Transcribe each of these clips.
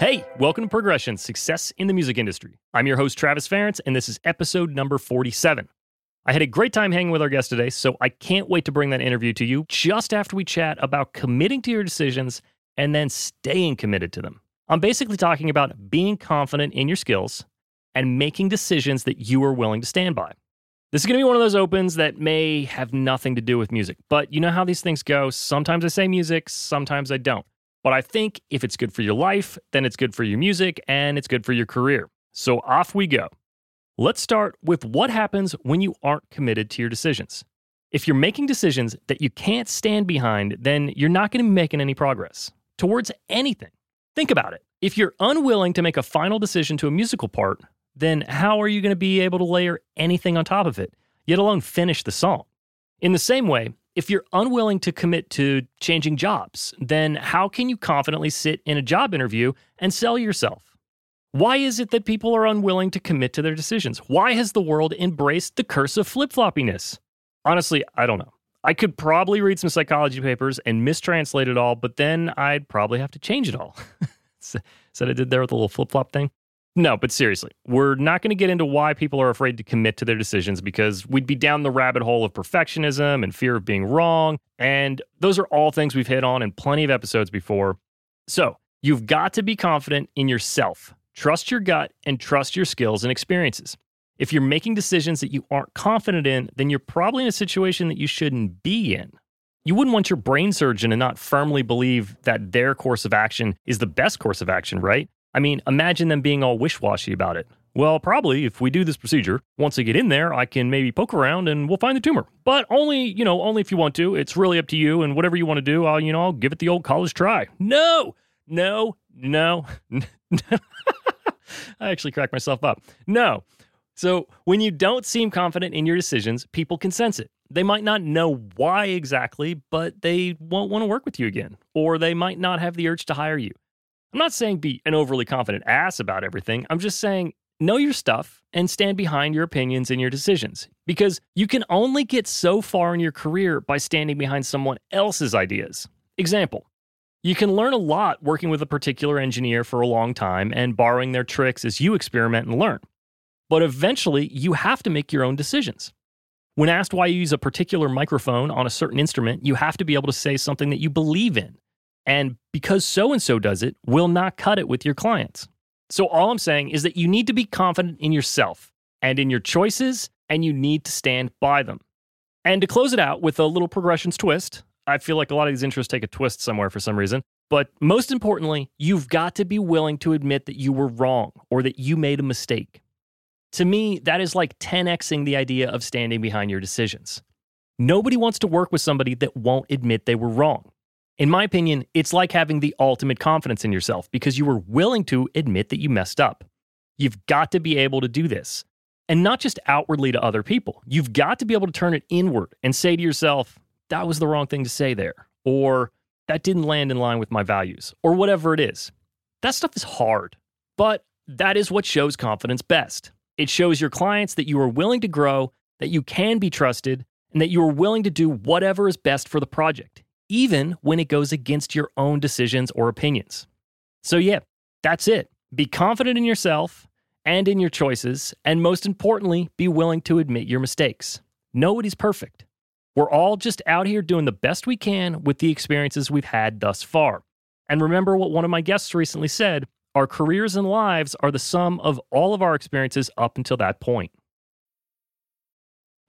Hey, welcome to Progressions Success in the Music Industry. I'm your host, Travis Ference, and this is episode number 47. I had a great time hanging with our guest today, so I can't wait to bring that interview to you just after we chat about committing to your decisions and then staying committed to them. I'm basically talking about being confident in your skills and making decisions that you are willing to stand by. This is going to be one of those opens that may have nothing to do with music, but you know how these things go. Sometimes I say music, sometimes I don't. But I think if it's good for your life, then it's good for your music and it's good for your career. So off we go. Let's start with what happens when you aren't committed to your decisions. If you're making decisions that you can't stand behind, then you're not going to be making any progress towards anything. Think about it. If you're unwilling to make a final decision to a musical part, then how are you going to be able to layer anything on top of it, yet alone finish the song? In the same way, if you're unwilling to commit to changing jobs, then how can you confidently sit in a job interview and sell yourself? Why is it that people are unwilling to commit to their decisions? Why has the world embraced the curse of flip floppiness? Honestly, I don't know. I could probably read some psychology papers and mistranslate it all, but then I'd probably have to change it all. Said I did there with the little flip flop thing. No, but seriously, we're not going to get into why people are afraid to commit to their decisions because we'd be down the rabbit hole of perfectionism and fear of being wrong. And those are all things we've hit on in plenty of episodes before. So you've got to be confident in yourself, trust your gut, and trust your skills and experiences. If you're making decisions that you aren't confident in, then you're probably in a situation that you shouldn't be in. You wouldn't want your brain surgeon to not firmly believe that their course of action is the best course of action, right? I mean, imagine them being all wish washy about it. Well, probably if we do this procedure, once I get in there, I can maybe poke around and we'll find the tumor. But only, you know, only if you want to. It's really up to you and whatever you want to do, I'll, you know, I'll give it the old college try. No, no, no. I actually cracked myself up. No. So when you don't seem confident in your decisions, people can sense it. They might not know why exactly, but they won't want to work with you again, or they might not have the urge to hire you. I'm not saying be an overly confident ass about everything. I'm just saying know your stuff and stand behind your opinions and your decisions because you can only get so far in your career by standing behind someone else's ideas. Example you can learn a lot working with a particular engineer for a long time and borrowing their tricks as you experiment and learn. But eventually, you have to make your own decisions. When asked why you use a particular microphone on a certain instrument, you have to be able to say something that you believe in and because so and so does it, will not cut it with your clients. So, all I'm saying is that you need to be confident in yourself and in your choices, and you need to stand by them. And to close it out with a little progressions twist, I feel like a lot of these intros take a twist somewhere for some reason. But most importantly, you've got to be willing to admit that you were wrong or that you made a mistake. To me, that is like 10xing the idea of standing behind your decisions. Nobody wants to work with somebody that won't admit they were wrong. In my opinion, it's like having the ultimate confidence in yourself because you were willing to admit that you messed up. You've got to be able to do this. And not just outwardly to other people. You've got to be able to turn it inward and say to yourself, that was the wrong thing to say there, or that didn't land in line with my values, or whatever it is. That stuff is hard, but that is what shows confidence best. It shows your clients that you are willing to grow, that you can be trusted, and that you are willing to do whatever is best for the project, even when it goes against your own decisions or opinions. So, yeah, that's it. Be confident in yourself and in your choices, and most importantly, be willing to admit your mistakes. Nobody's perfect. We're all just out here doing the best we can with the experiences we've had thus far. And remember what one of my guests recently said our careers and lives are the sum of all of our experiences up until that point.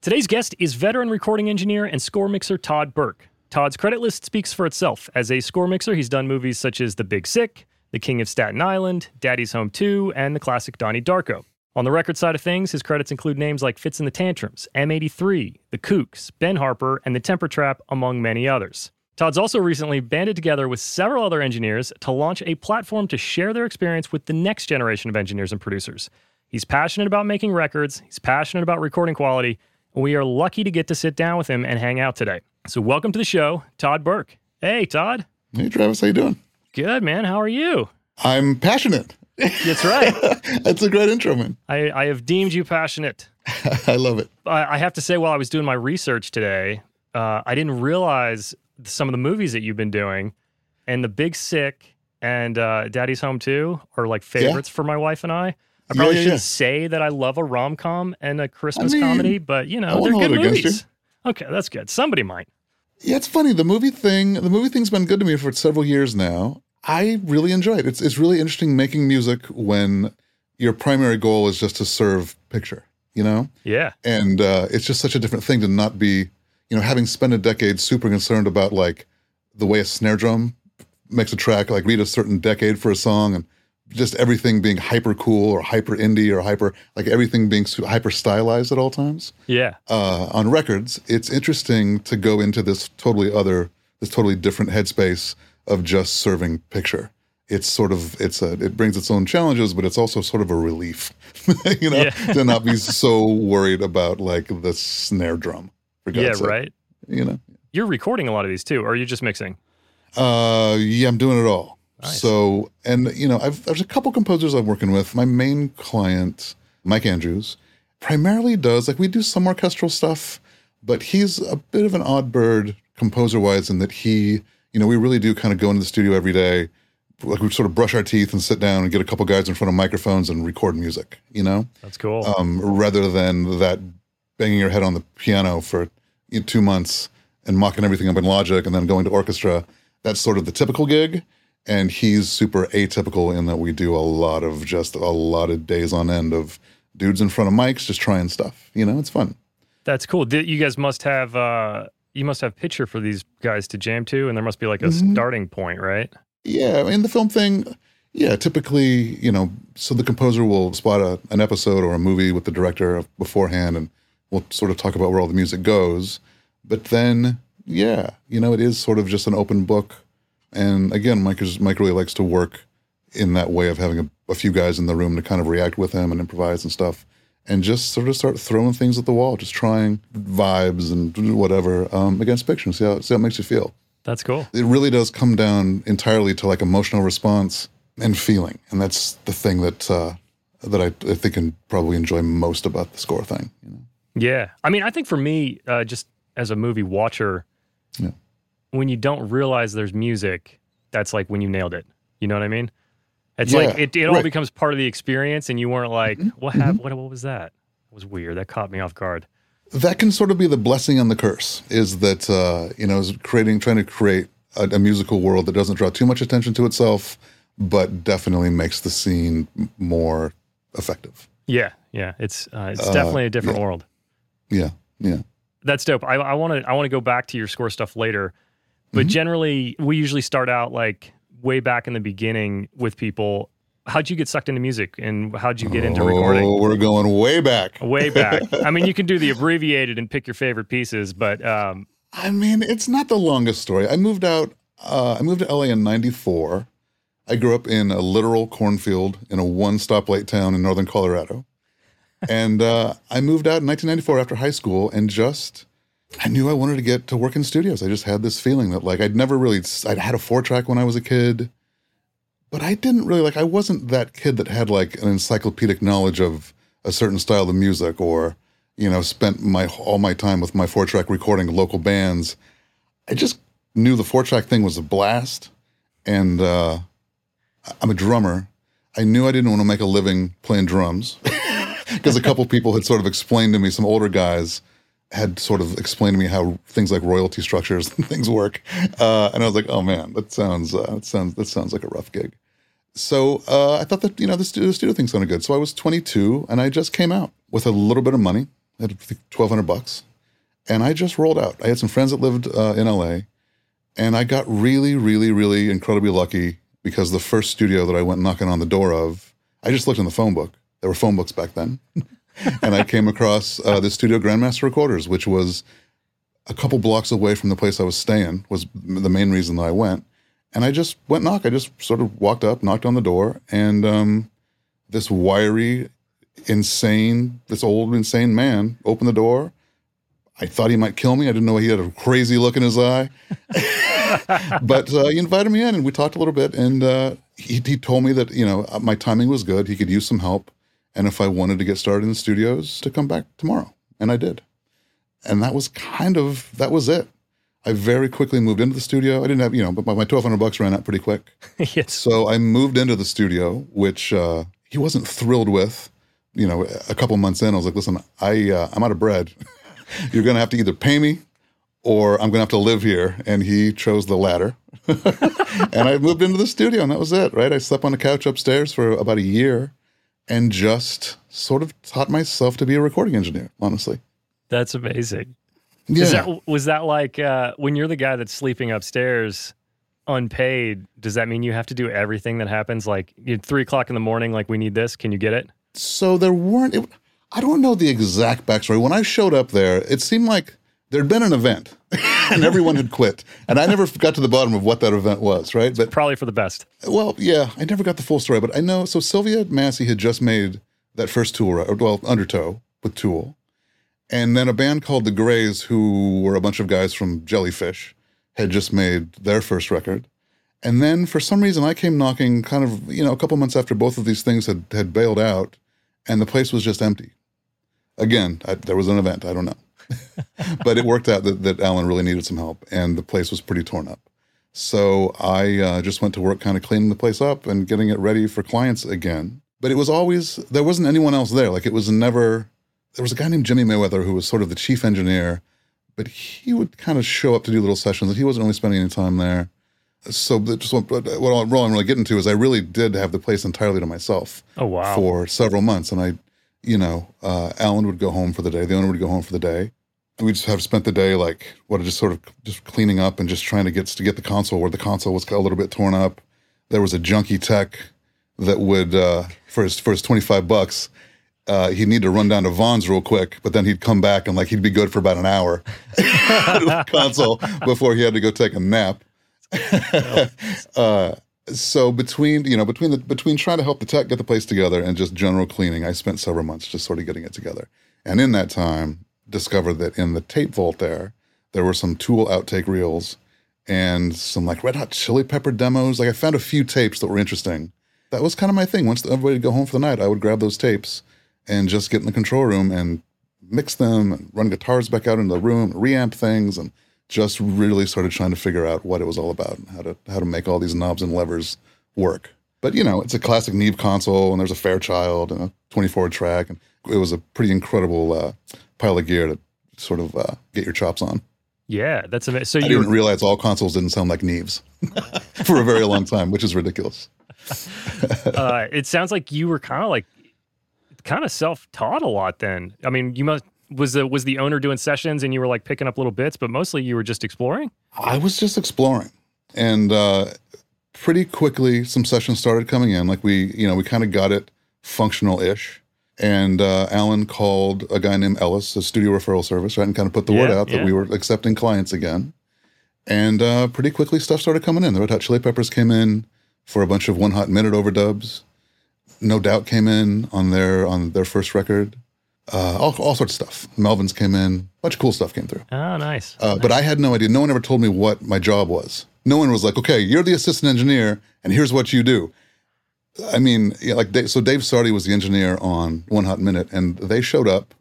Today's guest is veteran recording engineer and score mixer Todd Burke. Todd's credit list speaks for itself. As a score mixer, he's done movies such as The Big Sick, The King of Staten Island, Daddy's Home 2, and the classic Donnie Darko. On the record side of things, his credits include names like Fitz and the Tantrums, M83, The Kooks, Ben Harper, and The Temper Trap, among many others. Todd's also recently banded together with several other engineers to launch a platform to share their experience with the next generation of engineers and producers. He's passionate about making records, he's passionate about recording quality, we are lucky to get to sit down with him and hang out today. So welcome to the show, Todd Burke. Hey, Todd. Hey, Travis, how you doing? Good, man. How are you? I'm passionate. That's right. That's a great intro, man. I, I have deemed you passionate. I love it. I, I have to say, while I was doing my research today, uh, I didn't realize some of the movies that you've been doing, and The Big Sick and uh, Daddy's Home 2 are like favorites for my wife and I. I probably yeah, shouldn't yeah. say that I love a rom com and a Christmas mean, comedy, but you know, they're good hold it against movies. Okay, that's good. Somebody might. Yeah, it's funny. The movie thing, the movie thing's been good to me for several years now. I really enjoy it. It's it's really interesting making music when your primary goal is just to serve picture, you know? Yeah. And uh, it's just such a different thing to not be, you know, having spent a decade super concerned about like the way a snare drum makes a track, like read a certain decade for a song and just everything being hyper cool or hyper indie or hyper, like everything being hyper stylized at all times. Yeah. uh, on records, it's interesting to go into this totally other, this totally different headspace of just serving picture. It's sort of, it's a, it brings its own challenges, but it's also sort of a relief, you know, Yeah. to not be so worried about like the snare drum. For God's Yeah, sake, right. You know, You're recording a lot of these too, or are you just mixing? uh, yeah, I'm doing it all. Nice. So, and you know, I've there's a couple composers I'm working with. My main client, Mike Andrews, primarily does like we do some orchestral stuff, but he's a bit of an odd bird composer wise in that he, you know, we really do kind of go into the studio every day, like we sort of brush our teeth and sit down and get a couple guys in front of microphones and record music, you know, That's cool. um, rather than that banging your head on the piano for you know, two months and mocking everything up in Logic and then going to orchestra. That's sort of the typical gig. And he's super atypical in that we do a lot of just a lot of days on end of dudes in front of mics just trying stuff. You know, it's fun. That's cool. You guys must have uh you must have picture for these guys to jam to, and there must be like a Mhm. starting point, right? Yeah, in the film thing, yeah, typically, you know, so the composer will spot a, an episode or a movie with the director beforehand and we'll sort of talk about where all the music goes. But then, yeah, you know, it is sort of just an open book. And again, Mike, is, Mike really likes to work in that way of having a, a few guys in the room to kind of react with him and improvise and stuff. And just sort of start throwing things at the wall, just trying vibes and whatever um, against picture, see how, see how it makes you feel That's cool. it really does come down entirely to like emotional response and feeling, and that's the thing that uh, that I, I think can probably enjoy most about the score thing. You know? Yeah. I mean, I think for me, uh, just as a movie watcher, Yeah. When you don't realize there's music, that's like when you nailed it. You know what I mean? It's Yeah, like it, it all right. Mm-hmm. becomes part of the experience, and you weren't like, what happened? What, what was that? It was weird. That caught me off guard. That can sort of be the blessing and the curse. Is that uh, you know, is creating, trying to create a, a musical world that doesn't draw too much attention to itself, but definitely makes the scene more effective. Yeah. Yeah. It's uh, it's Uh, definitely a different yeah. world. Yeah, yeah. That's dope. I I want to I want to go back to your score stuff later, but Mhm. generally we usually start out like way back in the beginning with people. How'd you get sucked into music, and how'd you get into recording? Oh, we're going way back. Way back. I mean, you can do the abbreviated and pick your favorite pieces, but um, I mean, it's not the longest story. I moved out. Uh, I moved to LA in '94. I grew up in a literal cornfield in a one stoplight town in northern Colorado, and uh, I moved out in 1994 after high school, and just I knew I wanted to get to work in studios. I just had this feeling that like I'd never really. I'd had a four track when I was a kid, but I didn't really like. I wasn't that kid that had like an encyclopedic knowledge of a certain style of music or you know spent my all my time with my four track recording local bands i just knew the four track thing was a blast and uh, i'm a drummer i knew i didn't want to make a living playing drums because a couple people had sort of explained to me some older guys had sort of explained to me how things like royalty structures and things work, uh, and I was like, "Oh man, that sounds uh, that sounds that sounds like a rough gig." So uh, I thought that you know the studio, the studio thing sounded good. So I was 22, and I just came out with a little bit of money, I had 1,200 bucks, and I just rolled out. I had some friends that lived uh, in LA, and I got really, really, really incredibly lucky because the first studio that I went knocking on the door of, I just looked in the phone book. There were phone books back then. and I came across uh, the studio Grandmaster Recorders, which was a couple blocks away from the place I was staying, was the main reason that I went. And I just went knock. I just sort of walked up, knocked on the door, and um, this wiry, insane, this old, insane man opened the door. I thought he might kill me. I didn't know he had a crazy look in his eye. but uh, he invited me in and we talked a little bit. And uh, he, he told me that, you know, my timing was good. He could use some help and if I wanted to get started in the studios, to come back tomorrow. And I did. And that was kind of, that was it. I very quickly moved into the studio. I didn't have, you know, but my 1200 bucks ran out pretty quick. yes. So I moved into the studio, which uh, he wasn't thrilled with. You know, a couple months in, I was like, listen, I, uh, I'm out of bread. You're going to have to either pay me or I'm going to have to live here. And he chose the latter. and I moved into the studio and that was it, right? I slept on the couch upstairs for about a year and just sort of taught myself to be a recording engineer, honestly. That's amazing. Yeah. That, was that like uh, when you're the guy that's sleeping upstairs unpaid, does that mean you have to do everything that happens? Like at three o'clock in the morning, like we need this. Can you get it? So there weren't, it, I don't know the exact backstory. When I showed up there, it seemed like there'd been an event and everyone had quit. And I never got to the bottom of what that event was, right? But probably for the best. Well, yeah, I never got the full story, but I know. So Sylvia Massy had just made that first Tool, well, Undertow with Tool. And then a band called The Grays, who were a bunch of guys from Jellyfish, had just made their first record. And then for some reason, I came knocking kind of, you know, a couple months after both of these things had, had bailed out, and the place was just empty. Again, I, there was an event. I don't know. but it worked out that, that Alan really needed some help, and the place was pretty torn up. So I uh, just went to work kind of cleaning the place up and getting it ready for clients again. But it was always, there wasn't anyone else there. Like it was never, there was a guy named Jimmy Mayweather who was sort of the chief engineer, but he would kind of show up to do little sessions and he wasn't really spending any time there. So just what, what, I'm really getting to is I really did have the place entirely to myself. Oh, wow. For several months. And I, you know, uh, Alan would go home for the day, the owner would go home for the day we just have spent the day like what just sort of just cleaning up and just trying to get to get the console where the console was a little bit torn up. There was a junky tech that would uh, for his for his twenty five bucks. Uh, he'd need to run down to Vaughn's real quick, but then he'd come back and like he'd be good for about an hour console before he had to go take a nap. uh, so between you know between the between trying to help the tech get the place together and just general cleaning, I spent several months just sort of getting it together. And in that time, discovered that in the tape vault there, there were some Tool outtake reels and some like Red Hot Chili Pepper demos. Like I found a few tapes that were interesting. That was kind of my thing. Once everybody would go home for the night, I would grab those tapes and just get in the control room and mix them and run guitars back out into the room, reamp things, and just really started trying to figure out what it was all about and how to how to make all these knobs and levers work. But you know, it's a classic Neve console, and there's a Fairchild and a 24 track, and it was a pretty incredible uh, pile of gear to sort of uh, get your chops on. Yeah, that's amazing. So I you didn't realize all consoles didn't sound like Neves for a very long time, which is ridiculous. uh, it sounds like you were kind of like kind of self-taught a lot. Then, I mean, you must was the was the owner doing sessions and you were like picking up little bits, but mostly you were just exploring. I was just exploring, and uh, pretty quickly some sessions started coming in. Like we, you know, we kind of got it functional-ish and uh, Alan called a guy named Ellis, a studio referral service, right, and kind of put the yeah, word out yeah. that we were accepting clients again. And uh, pretty quickly, stuff started coming in. The Red Hot Chili Peppers came in for a bunch of One Hot Minute overdubs. No Doubt came in on their on their first record. Uh, all, all sorts of stuff. Melvins came in. A bunch of cool stuff came through. Oh, nice. Uh, nice. But I had no idea. No one ever told me what my job was. No one was like, okay, you're the assistant engineer, and here's what you do. I mean, yeah, like Dave, so Dave Sardy was the engineer on One Hot Minute, and they showed up,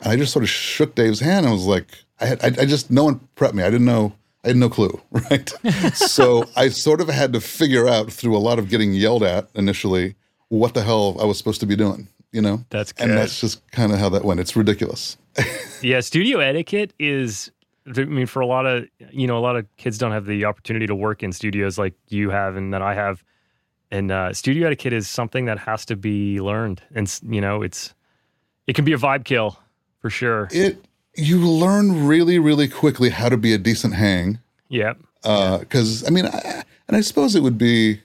and I just sort of shook Dave's hand and was like, I had, I, I just no one prepped me. I didn't know, I had no clue, right? so I sort of had to figure out through a lot of getting yelled at initially what the hell I was supposed to be doing, you know? That's good. and that's just kind of how that went. It's ridiculous, yeah, studio etiquette is. I mean, for a lot of you know, a lot of kids don't have the opportunity to work in studios like you have and that I have. And uh, studio etiquette is something that has to be learned, and you know, it's it can be a vibe kill for sure. It you learn really, really quickly how to be a decent hang. Yeah. Because I mean, I, and I suppose it would be.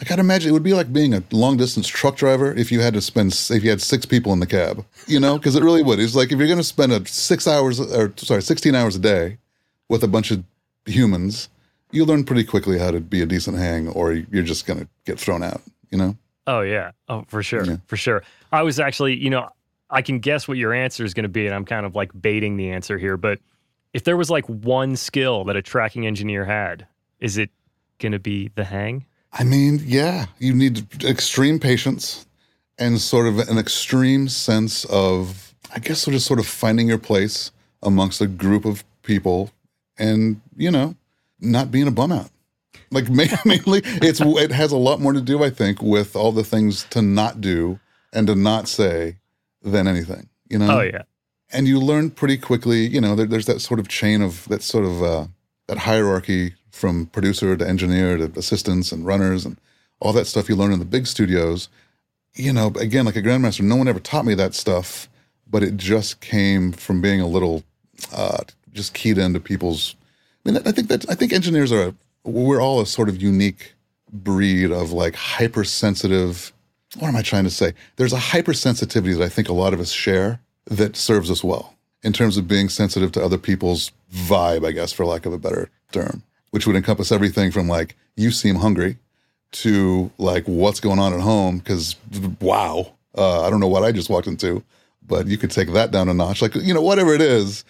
I gotta imagine it would be like being a long distance truck driver if you had to spend if you had six people in the cab, you know, because it really would. It's like if you're gonna spend a six hours or sorry, sixteen hours a day with a bunch of humans, you learn pretty quickly how to be a decent hang, or you're just gonna get thrown out, you know. Oh yeah. Oh, for sure. Yeah. For sure. I was actually, you know, I can guess what your answer is going to be, and I'm kind of like baiting the answer here. But if there was like one skill that a tracking engineer had, is it going to be the hang? I mean, yeah, you need extreme patience and sort of an extreme sense of, I guess, just sort of finding your place amongst a group of people and, you know, not being a bum out. Like mainly, it's it has a lot more to do, I think, with all the things to not do and to not say than anything. You know. Oh yeah. and you learn pretty quickly you know there, there's that sort of chain of that sort of uh, that hierarchy from producer to engineer to assistants and runners and all that stuff you learn in the big studios you know again like a grandmaster no one ever taught me that stuff but it just came from being a little uh, just keyed into people's mean i think that i think engineers are a, we're all a sort of unique breed of like hypersensitive what am I trying to say? There's a hypersensitivity that I think a lot of us share that serves us well in terms of being sensitive to other people's vibe, I guess, for lack of a better term, which would encompass everything from like, you seem hungry to like, what's going on at home? Because wow, uh, I don't know what I just walked into, but you could take that down a notch. Like, you know, whatever it is,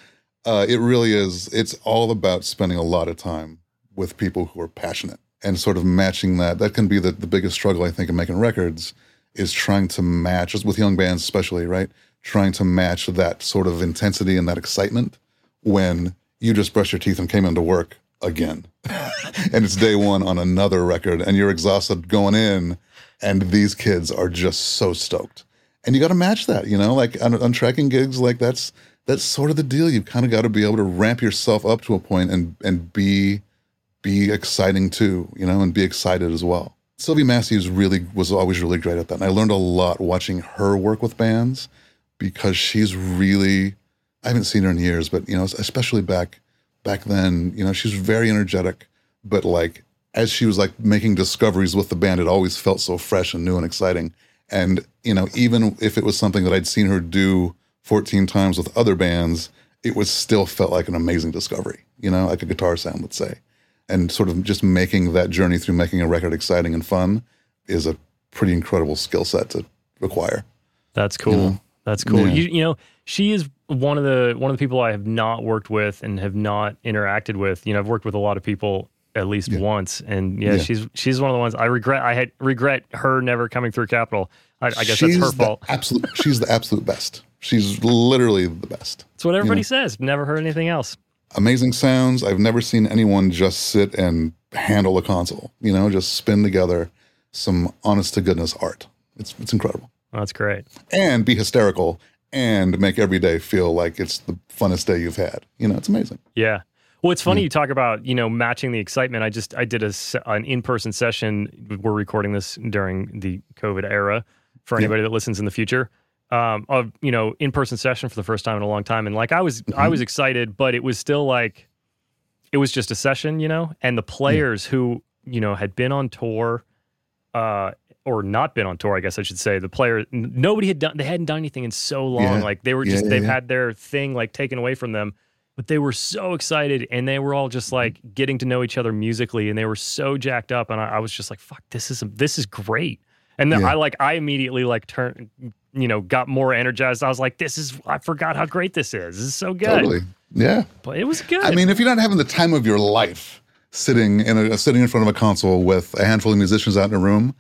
uh, it really is. It's all about spending a lot of time with people who are passionate and sort of matching that. That can be the, the biggest struggle, I think, in making records is trying to match, with young bands especially, right? Trying to match that sort of intensity and that excitement when you just brushed your teeth and came into work again. and it's day one on another record and you're exhausted going in and these kids are just so stoked. And you got to match that, you know, like on, on tracking gigs, like that's that's sort of the deal. You've kind of got to be able to ramp yourself up to a point and and be be exciting too, you know, and be excited as well. Sylvia Massy really was always really great at that. And I learned a lot watching her work with bands because she's really I haven't seen her in years, but you know, especially back back then, you know, she's very energetic, but like as she was like making discoveries with the band, it always felt so fresh and new and exciting. And, you know, even if it was something that I'd seen her do 14 times with other bands, it was still felt like an amazing discovery, you know, like a guitar sound, let's say and sort of just making that journey through making a record exciting and fun is a pretty incredible skill set to acquire. That's cool. You know? That's cool. Yeah. You, you know, she is one of the one of the people I have not worked with and have not interacted with. You know, I've worked with a lot of people at least Yeah. once, and yeah, Yeah. she's she's one of the ones I regret. I had regret her never coming through Capitol. I, I guess that's her fault. Absolute, she's the absolute best. She's literally the best. That's what everybody know. says. Never heard anything else. Amazing sounds. I've never seen anyone just sit and handle a console. You know, just spin together some honest to goodness art. It's it's incredible. That's great. And be hysterical and make every day feel like it's the funnest day you've had. You know, it's amazing. Yeah. Well, it's funny mm. you talk about you know matching the excitement. I just I did a an in person session. We're recording this during the COVID era for Yeah. anybody that listens in the future. Um, of you know in person session for the first time in a long time, and like I was I Mhm. was excited, but it was still like it was just a session, you know. And the players who you know had been on tour, uh, or not been on tour, I guess I should say. The player nobody had done they hadn't done anything in so long. Yeah. Like they were just yeah, they've yeah. had their thing like taken away from them but they were so excited and they were all just like getting to know each other musically and they were so jacked up and I, I was just like fuck this is this is great and then Yeah. I like I immediately like turned you know got more energized I was like this is I forgot how great this is this is so good Totally. Yeah. but it was good I mean, if you're not having the time of your life sitting in a sitting in front of a console with a handful of musicians out in a room,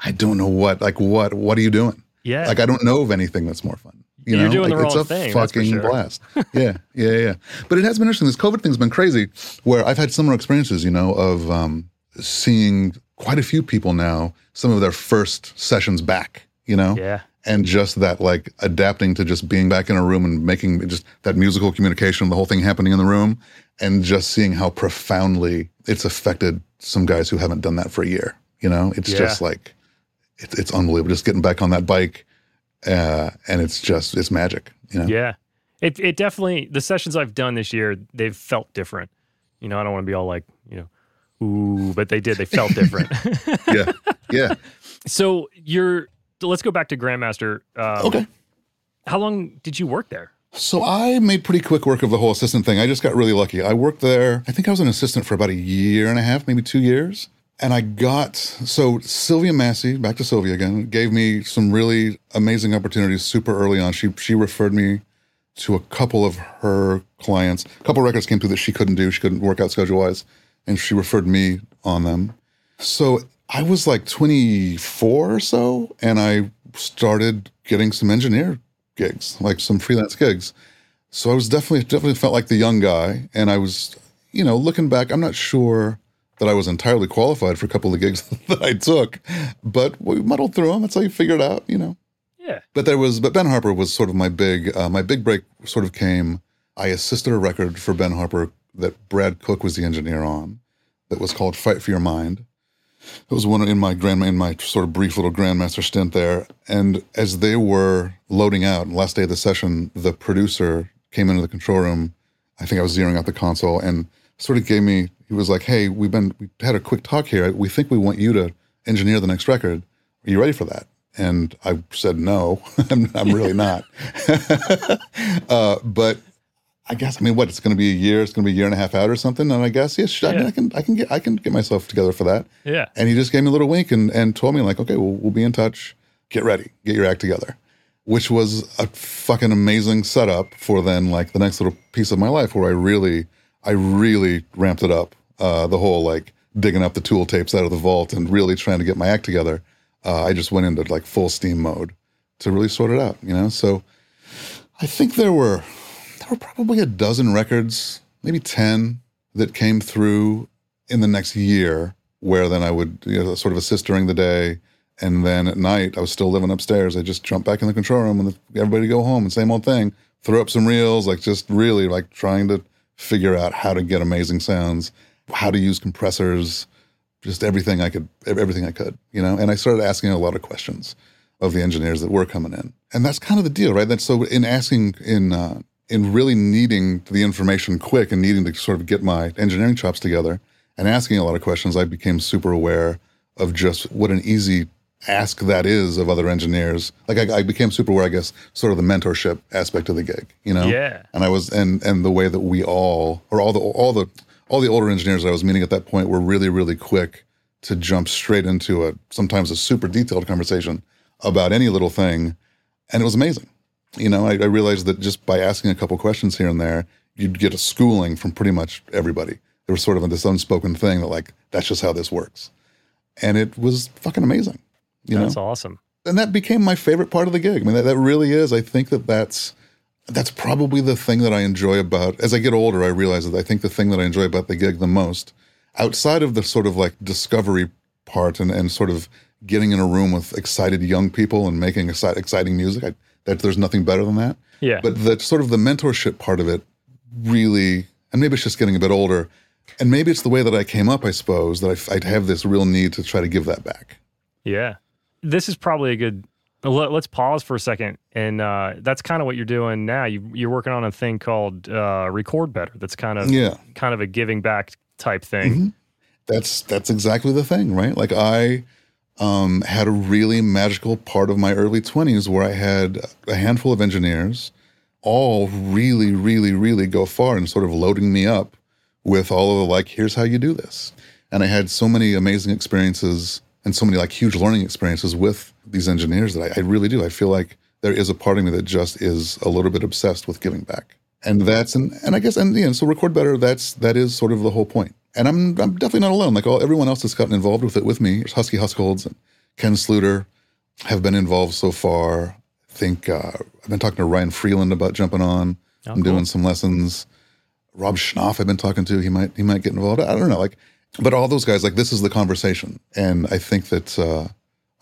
I don't know what like what what are you doing? yeah Like I don't know of anything that's more fun. You You're know, doing the like, it's a thing, fucking sure. blast. yeah, yeah, yeah. But it has been interesting. This COVID thing's been crazy. Where I've had similar experiences, you know, of um, seeing quite a few people now, some of their first sessions back. You know, yeah and just that like adapting to just being back in a room and making just that musical communication, the whole thing happening in the room, and just seeing how profoundly it's affected some guys who haven't done that for a year. You know, it's Yeah. just like it's it's unbelievable. Just getting back on that bike, uh, and it's just it's magic. You know, Yeah. It it definitely the sessions I've done this year, they've felt different. You know, I don't want to be all like, you know, ooh, but they did. They felt different. yeah, yeah. so you're let's go back to Grandmaster. Um, Okay. How long did you work there? So I made pretty quick work of the whole assistant thing. I just got really lucky. I worked there. I think I was an assistant for about a year and a half, maybe two years. And I got so Sylvia Massy, back to Sylvia again, gave me some really amazing opportunities super early on. She she referred me to a couple of her clients. A couple records came through that she couldn't do. She couldn't work out schedule wise, and she referred me on them. So I was like 24 or so, and I started getting some engineer gigs, like some freelance gigs. So I was definitely definitely felt like the young guy, and I was, you know, looking back, I'm not sure that I was entirely qualified for a couple of the gigs that I took, but we muddled through them. That's how you figure it out, you know. Yeah. But there was, but Ben Harper was sort of my big, uh, my big break. Sort of came. I assisted a record for Ben Harper that Brad Cook was the engineer on, that was called "Fight for Your Mind." It was one in my grand, in my sort of brief little grandmaster stint there. And as they were loading out, last day of the session, the producer came into the control room. I think I was zeroing out the console and sort of gave me. He was like, "Hey, we've been we had a quick talk here. We think we want you to engineer the next record. Are you ready for that?" And I said, "No, I'm, I'm really not." uh, but I guess I mean, what? It's going to be a year. It's going to be a year and a half out or something. And I guess yes, I, mean, Yeah. I can I can get I can get myself together for that. Yeah. And he just gave me a little wink and, and told me, like, okay, we'll, we'll be in touch. Get ready. Get your act together. Which was a fucking amazing setup for then, like, the next little piece of my life where I really, I really ramped it up. Uh, the whole, like, digging up the tool tapes out of the vault and really trying to get my act together. Uh, I just went into, like, full steam mode to really sort it out, you know? So I think there were, were probably a dozen records, maybe 10 that came through in the next year where then I would you know, sort of assist during the day. And then at night, I was still living upstairs. I just jumped back in the control room and everybody go home and same old thing. Throw up some reels, like just really like trying to figure out how to get amazing sounds, how to use compressors, just everything I could, everything I could, you know. And I started asking a lot of questions of the engineers that were coming in, and that's kind of the deal, right? That's so in asking in uh, in really needing the information quick and needing to sort of get my engineering chops together and asking a lot of questions, I became super aware of just what an easy ask that is of other engineers. Like I, I became super aware, I guess, sort of the mentorship aspect of the gig, you know? Yeah. And I was, and and the way that we all, or all the all the all the older engineers that I was meeting at that point were really really quick to jump straight into a sometimes a super detailed conversation about any little thing, and it was amazing. You know, I, I realized that just by asking a couple questions here and there, you'd get a schooling from pretty much everybody. There was sort of this unspoken thing that like that's just how this works, and it was fucking amazing. You know, That's awesome. and that became my favorite part of the gig. I mean, that, that really is. I think that that's that's probably the thing that I enjoy about. As I get older, I realize that I think the thing that I enjoy about the gig the most, outside of the sort of like discovery part and and sort of getting in a room with excited young people and making exciting music, I, that there's nothing better than that. Yeah. But the sort of the mentorship part of it really, and maybe it's just getting a bit older, and maybe it's the way that I came up, I suppose, that I, would have this real need to try to give that back. Yeah. This is probably a good. Let, let's pause for a second, and uh, that's kind of what you're doing now. You, you're working on a thing called uh, Record Better. That's kind of Yeah. kind of a giving back type thing. that's that's exactly the thing, right? Like I um, had a really magical part of my early twenties where I had a handful of engineers, all really, really, really go far and sort of loading me up with all of the like, here's how you do this. And I had so many amazing experiences and so many like huge learning experiences with these engineers that I, I really do. I feel like there is a part of me that just is a little bit obsessed with giving back. And that's and and I guess and yeah, so record better. That's that is sort of the whole point. And I'm I'm definitely not alone. Like all everyone else that's gotten involved with it with me, Husky Höskulds and Ken Sluiter have been involved so far. I think uh, I've been talking to Ryan Freeland about jumping on. Oh, I'm cool. doing some lessons. Rob Schnapf I've been talking to. He might he might get involved. I don't know. Like, but all those guys like this is the conversation, and I think that uh,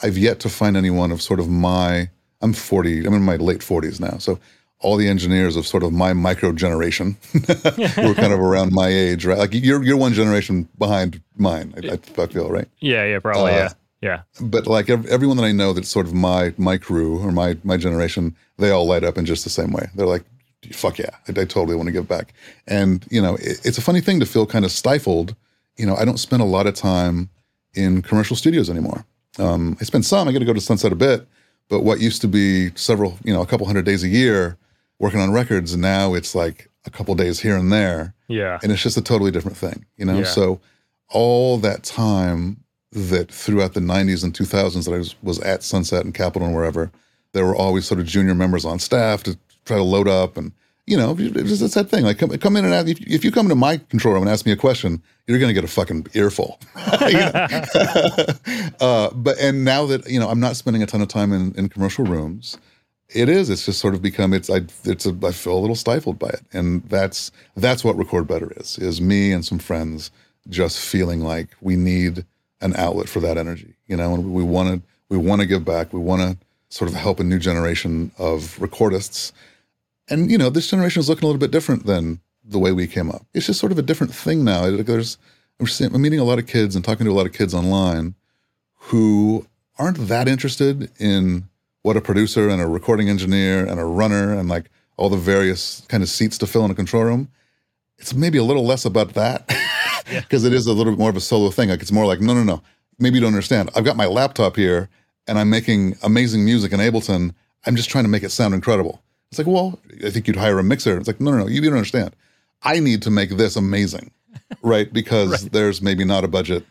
I've yet to find anyone of sort of my I'm 40. I'm in my late 40s now. So all the engineers of sort of my micro generation who are kind of around my age, right? Like you're you're one generation behind mine. I, I feel right. Yeah, yeah, probably, uh, yeah, yeah. But like everyone that I know that's sort of my my crew or my my generation, they all light up in just the same way. They're like, fuck yeah, I, I totally want to give back. And you know, it, it's a funny thing to feel kind of stifled. You know, I don't spend a lot of time in commercial studios anymore. Um, I spend some. I get to go to Sunset a bit, but what used to be several, you know, a couple hundred days a year working on records, And now it's like a couple days here and there. Yeah, and it's just a totally different thing, you know. Yeah. So all that time that throughout the 90s and 2000s that I was, was at Sunset and Capitol and wherever, there were always sort of junior members on staff to try to load up and you know, it's, it's that thing. Like, come, come in and ask, if, if you come into my control room and ask me a question, you're going to get a fucking earful. uh, but and now that you know, I'm not spending a ton of time in, in commercial rooms. It is. It's just sort of become. It's. I. It's. A, I feel a little stifled by it, and that's that's what record better is. Is me and some friends just feeling like we need an outlet for that energy. You know, and we want to. We want to give back. We want to sort of help a new generation of recordists and you know, this generation is looking a little bit different than the way we came up. It's just sort of a different thing now. There's, I'm, I'm meeting a lot of kids and talking to a lot of kids online who aren't that interested in what a producer and a recording engineer and a runner and like all the various kind of seats to fill in a control room. It's maybe a little less about that because yeah. it is a little bit more of a solo thing. Like it's more like, no, no, no. Maybe you don't understand. I've got my laptop here and I'm making amazing music in Ableton. I'm just trying to make it sound incredible. It's like, well, I think you'd hire a mixer. It's like, no, no, no, you don't understand. I need to make this amazing, right? Because right. there's maybe not a budget,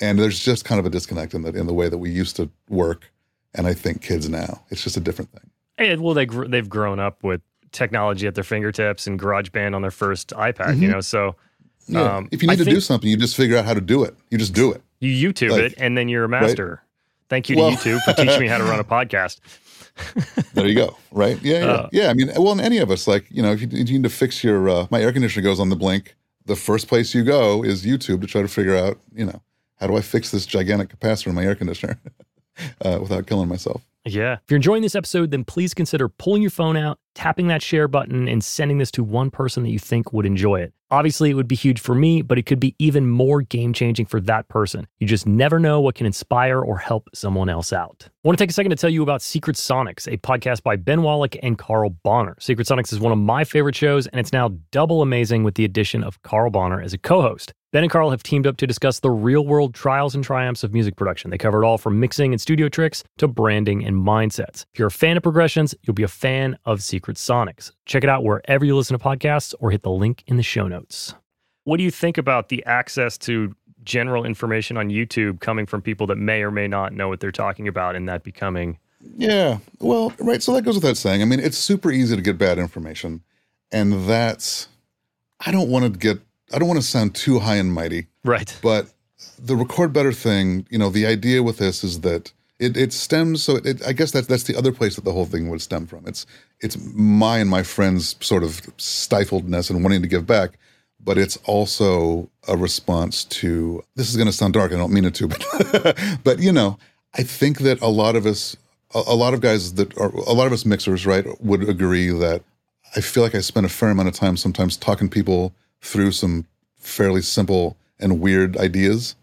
and there's just kind of a disconnect in the in the way that we used to work. And I think kids now, it's just a different thing. And well, they gr- they've grown up with technology at their fingertips and GarageBand on their first iPad. Mm-hmm. You know, so yeah. Um, if you need I to do something, you just figure out how to do it. You just do it. You YouTube like, it, and then you're a master. Right? Thank you to well, YouTube for teaching me how to run a podcast. there you go. Right? Yeah, yeah, uh, yeah. I mean, well, in any of us, like you know, if you, if you need to fix your uh, my air conditioner goes on the blink, the first place you go is YouTube to try to figure out, you know, how do I fix this gigantic capacitor in my air conditioner uh, without killing myself. Yeah. If you're enjoying this episode, then please consider pulling your phone out, tapping that share button, and sending this to one person that you think would enjoy it. Obviously, it would be huge for me, but it could be even more game changing for that person. You just never know what can inspire or help someone else out. I want to take a second to tell you about Secret Sonics, a podcast by Ben Wallach and Carl Bonner. Secret Sonics is one of my favorite shows, and it's now double amazing with the addition of Carl Bonner as a co host. Ben and Carl have teamed up to discuss the real world trials and triumphs of music production. They cover it all from mixing and studio tricks to branding and mindsets. If you're a fan of progressions, you'll be a fan of Secret Sonics. Check it out wherever you listen to podcasts or hit the link in the show notes. What do you think about the access to general information on YouTube coming from people that may or may not know what they're talking about and that becoming Yeah. Well, right, so that goes without saying. I mean, it's super easy to get bad information and that's I don't want to get I don't want to sound too high and mighty. Right. But the record better thing, you know, the idea with this is that it, it stems so it, I guess that's that's the other place that the whole thing would stem from. It's it's my and my friends sort of stifledness and wanting to give back, but it's also a response to this is going to sound dark. I don't mean it to, but but you know, I think that a lot of us, a, lot of guys that are a lot of us mixers, right, would agree that I feel like I spend a fair amount of time sometimes talking people through some fairly simple and weird ideas.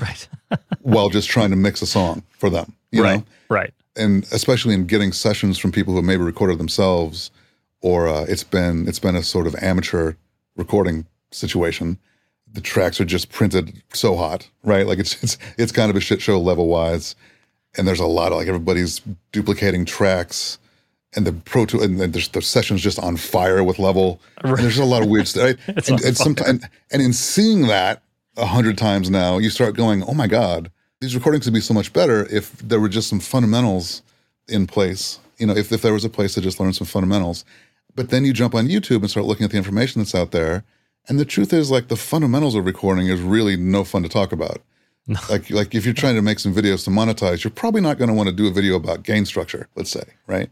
Right. while just trying to mix a song for them. You right. Know? Right. And especially in getting sessions from people who have maybe recorded themselves or uh, it's been it's been a sort of amateur recording situation. The tracks are just printed so hot, right? Like it's it's it's kind of a shit show level wise. And there's a lot of like everybody's duplicating tracks and the pro tool and there's the sessions just on fire with level. Right. And there's a lot of weird stuff. Right? and, and sometimes and in seeing that a hundred times now, you start going, oh my god, these recordings would be so much better if there were just some fundamentals in place. You know, if if there was a place to just learn some fundamentals. But then you jump on YouTube and start looking at the information that's out there. And the truth is, like the fundamentals of recording is really no fun to talk about. No. Like, like if you're trying to make some videos to monetize, you're probably not going to want to do a video about gain structure, let's say, right?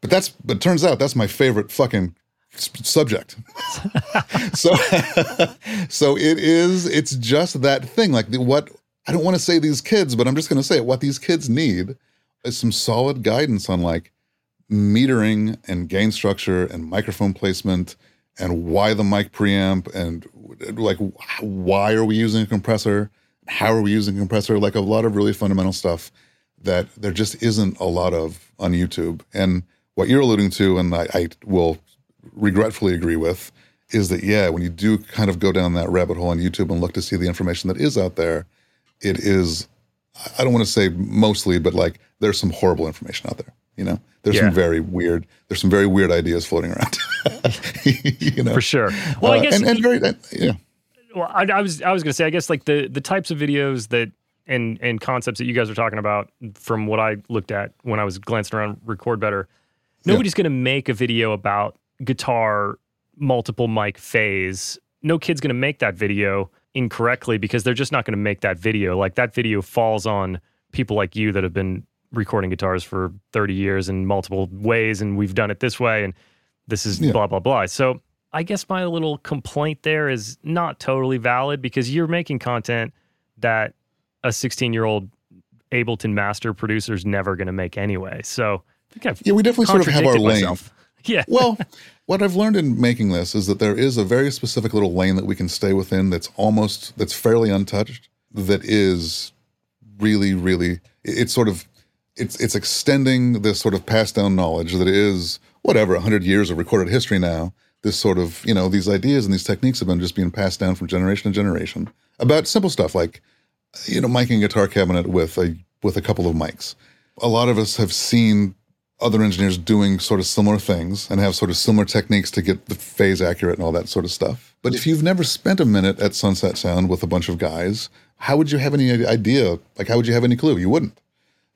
But that's but turns out that's my favorite fucking subject. so so it is it's just that thing like the, what I don't want to say these kids but I'm just going to say it what these kids need is some solid guidance on like metering and gain structure and microphone placement and why the mic preamp and like why are we using a compressor? How are we using a compressor? Like a lot of really fundamental stuff that there just isn't a lot of on youtube. And what you're alluding to and i, I will regretfully agree with is that yeah when you do kind of go down that rabbit hole on youtube and look to see the information that is out there it is i don't want to say mostly but like there's some horrible information out there you know? There's yeah. some very weird there's some very weird ideas floating around. You know? For sure. Well uh, i guess and, and very yeah. Well I, I was i was gonna say i guess like the the types of videos that and and concepts that you guys are talking about from what i looked at when i was glancing around record better nobody's yeah. gonna make a video about guitar multiple mic phase. No kid's gonna make that video incorrectly because they're just not going to make that video. Like that video falls on people like you that have been recording guitars for 30 years in multiple ways and we've done it this way and this is yeah. blah blah blah. So i guess my little complaint there is not totally valid because you're making content that a 16 year old ableton master producer is never going to make anyway. So yeah we definitely sort of have our lane. yeah. Well what i've learned in making this is that there is a very specific little lane that we can stay within that's almost that's fairly untouched that is really really it's sort of it's it's extending this sort of passed down knowledge that is whatever 100 years of recorded history now. This sort of you know these ideas and these techniques have been just being passed down from generation to generation about simple stuff like you know miking a guitar cabinet with a with a couple of mics. A lot of us have seen other engineers doing sort of similar things and have sort of similar techniques to get the phase accurate and all that sort of stuff. But if you've never spent a minute at sunset sound with a bunch of guys how would you have any idea like how would you have any clue? You wouldn't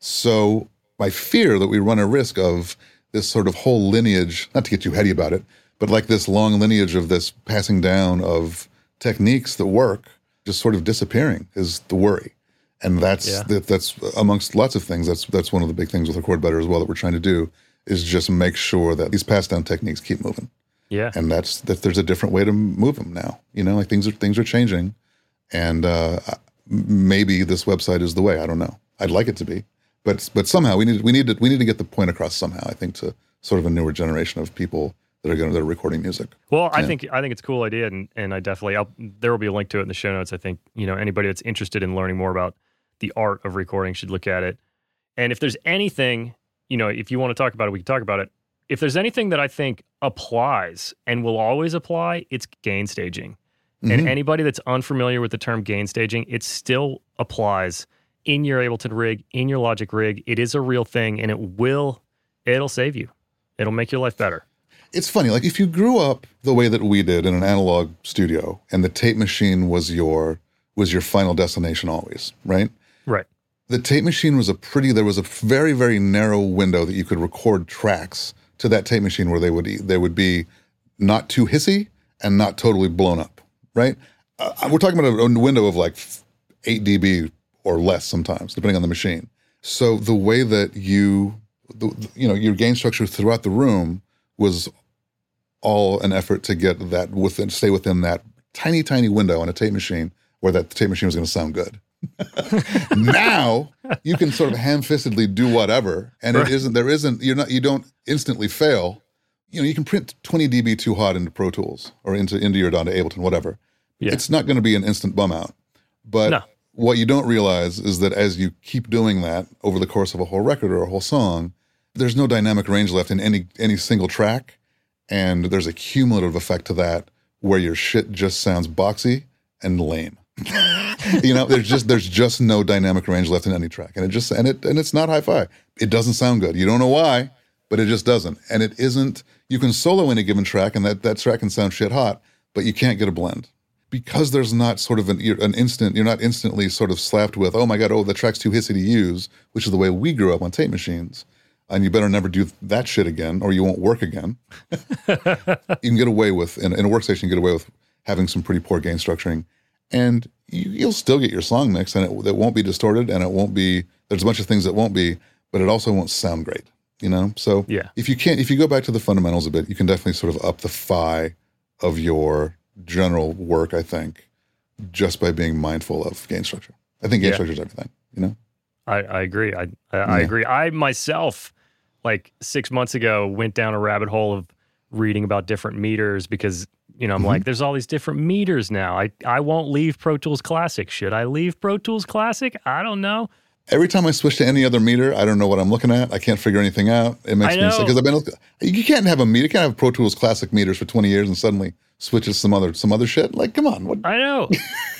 so I fear that we run a risk of this sort of whole lineage, not to get too heady about it, but like this long lineage of this passing down of techniques that work just sort of disappearing is the worry. And that's yeah. that, that's amongst lots of things. That's that's one of the big things with Record Better as well that we're trying to do is just make sure that these passed down techniques keep moving. Yeah, and that's that. There's a different way to move them now. You know, like things are things are changing, and uh, maybe this website is the way. I don't know. I'd like it to be but but somehow we need we need to we need to get the point across somehow. I think to sort of a newer generation of people that are going that are recording music. Well, I think I think it's a cool idea, and and I definitely I'll, there will be a link to it in the show notes. I think you know anybody that's interested in learning more about the art of recording should look at it. And if there's anything, you know, if you want to talk about it, we can talk about it. If there's anything that I think applies and will always apply, it's gain staging. Mm-hmm. And anybody that's unfamiliar with the term gain staging, it still applies in your Ableton rig, in your Logic rig. It is a real thing and it will, it'll save you. It'll make your life better. It's funny, like if you grew up the way that we did in an analog studio and the tape machine was your was your final destination always, right? Right. The tape machine was a pretty there was a very very narrow window that you could record tracks to that tape machine where they would they would be not too hissy and not totally blown up, right? Uh, we're talking about a, a window of like 8 dB or less sometimes, depending on the machine. So the way that you, the, you know, your gain structure throughout the room was all an effort to get that within, stay within that tiny, tiny window on a tape machine where that tape machine was going to sound good. now you can sort of ham-fistedly do whatever, and right. it isn't. There isn't. You're not. You don't instantly fail. You know, you can print 20 dB too hot into Pro Tools or into into your Donda Ableton, whatever. Yeah. It's not going to be an instant bum out, but no. What you don't realize is that as you keep doing that over the course of a whole record or a whole song, there's no dynamic range left in any any single track, and there's a cumulative effect to that where your shit just sounds boxy and lame. you know, there's just there's just no dynamic range left in any track, and it just and it and it's not hi-fi. It doesn't sound good. You don't know why, but it just doesn't. And it isn't. You can solo any given track, and that that track can sound shit hot, but you can't get a blend because there's not sort of an, an instant, you're not instantly sort of slapped with, oh my God, oh, the track's too hissy to use, which is the way we grew up on tape machines. And you better never do that shit again or you won't work again. you can get away with, in, in, a workstation, you get away with having some pretty poor gain structuring. And you, will still get your song mix and it, it won't be distorted and it won't be, there's a bunch of things that won't be, but it also won't sound great, you know? So yeah. if you can't, if you go back to the fundamentals a bit, you can definitely sort of up the fi of your general work, I think, just by being mindful of gain structure. I think gain yeah. structure is everything, you know? I, I agree. I, I, yeah. I, agree. I myself, like six months ago went down a rabbit hole of reading about different meters because you know I'm Mhm. like, there's all these different meters now. I I won't leave Pro Tools Classic. Should I leave Pro Tools Classic? I don't know. Every time I switch to any other meter, I don't know what I'm looking at. I can't figure anything out. It makes me sick because I've been. You can't have a meter. You can't have Pro Tools Classic meters for 20 years and suddenly switch to some other some other shit. Like, come on. What? I know.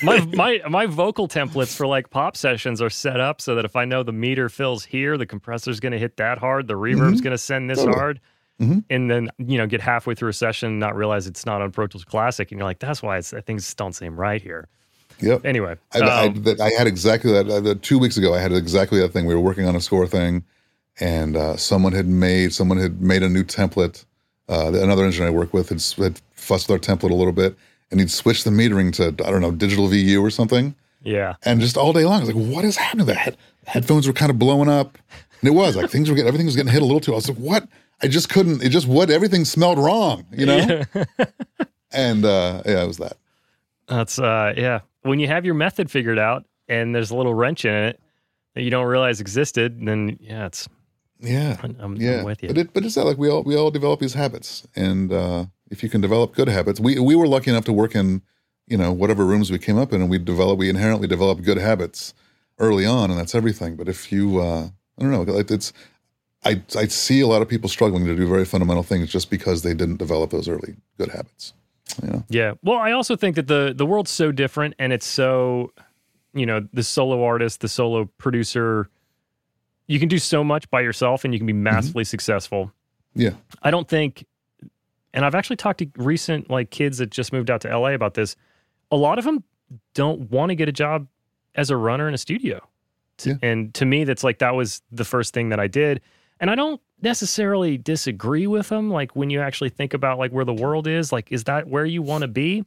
my my my vocal templates for like pop sessions are set up so that if I know the meter fills here, the compressor's going to hit that hard, the reverb's going to send this Totally. hard. Mhm. And then you know get halfway through a session and not realize it's not on Pro Tools Classic, and you're like, "That's why it's, things don't seem right here." Yep. Anyway, I, I, um, that, I had exactly that. Uh, two weeks ago, I had exactly that thing. We were working on a score thing, and uh, someone had made someone had made a new template. Uh, another engineer I work with had, had fussed with our template a little bit, and he'd switch the metering to I don't know digital VU or something. yeah, And just all day long, I was like, "What is happening?" The head, headphones were kind of blowing up, and it was like things were getting everything was getting hit a little too. I was like, "What?" I just couldn't. It just what everything smelled wrong, you know. and uh, yeah, it was that. that's uh, yeah. When you have your method figured out and there's a little wrench in it that you don't realize existed, then yeah, it's Yeah. I'm, I'm yeah, with you. but it, but it's not like we all we all develop these habits, and uh, if you can develop good habits, we we were lucky enough to work in, you know, whatever rooms we came up in, and we develop we inherently develop good habits early on, and that's everything. But if you, uh, I don't know, it's, I I see a lot of people struggling to do very fundamental things just because they didn't develop those early good habits. You know, Yeah. Well, I also think that the the world's so different and it's so you know, the solo artist, the solo producer, you can do so much by yourself and you can be mm-hmm. massively successful. yeah, I don't think and I've actually talked to recent like kids that just moved out to LA about this. A lot of them don't want to get a job as a runner in a studio. Yeah. And to me that's like that was the first thing that I did. And I don't necessarily disagree with them like when you actually think about like where the world is, like is that where you want to be?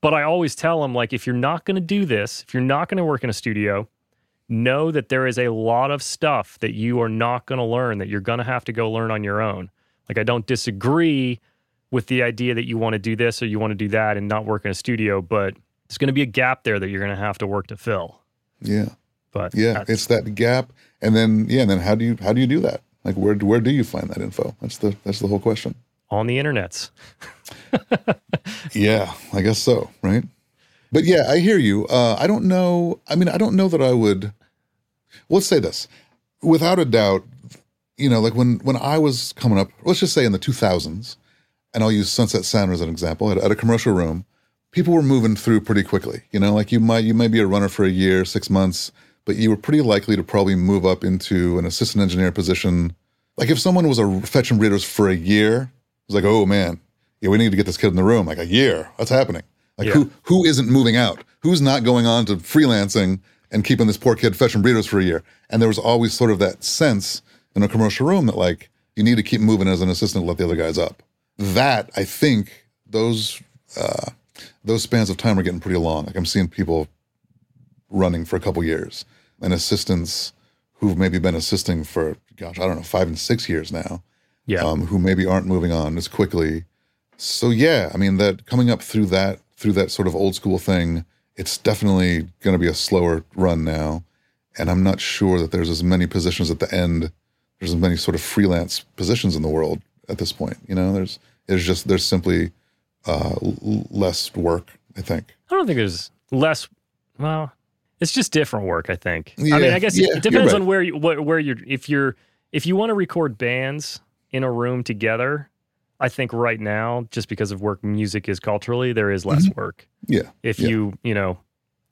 But I always tell them like if you're not going to do this, if you're not going to work in a studio, know that there is a lot of stuff that you are not going to learn that you're going to have to go learn on your own. Like I don't disagree with the idea that you want to do this or you want to do that and not work in a studio, but there's going to be a gap there that you're going to have to work to fill. yeah, But yeah. It's that gap, and then yeah, and then how do you how do you do that? Like where where do you find that info? That's the that's the whole question. on the internets. Yeah, I guess so, right? But yeah, I hear you. Uh, I don't know. I mean, I don't know that I would. Let's say this, without a doubt. You know, like when when I was coming up, let's just say in the 2000s, and I'll use Sunset Sound as an example. At, at a commercial room, people were moving through pretty quickly. You know, like you might you might be a runner for a year, six months, but you were pretty likely to probably move up into an assistant engineer position. Like if someone was a fetch and breeders for a year, it's like, oh man, yeah, we need to get this kid in the room. Like a year, what's happening? Like Yeah. who who isn't moving out? Who's not going on to freelancing and keeping this poor kid fetching breeders for a year? And there was always sort of that sense in a commercial room that like you need to keep moving as an assistant to let the other guys up. That I think those uh, those spans of time are getting pretty long. Like I'm seeing people running for a couple years and assistants who've maybe been assisting for gosh I don't know five and six years now Yeah. um, who maybe aren't moving on as quickly. So yeah, I mean that coming up through that through that sort of old school thing, it's definitely going to be a slower run now, and I'm not sure that there's as many positions at the end. There's as many sort of freelance positions in the world at this point. You know, there's there's just there's simply uh, l- less work. I think. I don't think there's less. Well, it's just different work. I think. Yeah, I mean, I guess yeah, it, depends right. on where you where, where you're. If you're if you want to record bands in a room together, I think right now, just because of work music is culturally, there is less work. Yeah, If Mm-hmm. Yeah. you you know,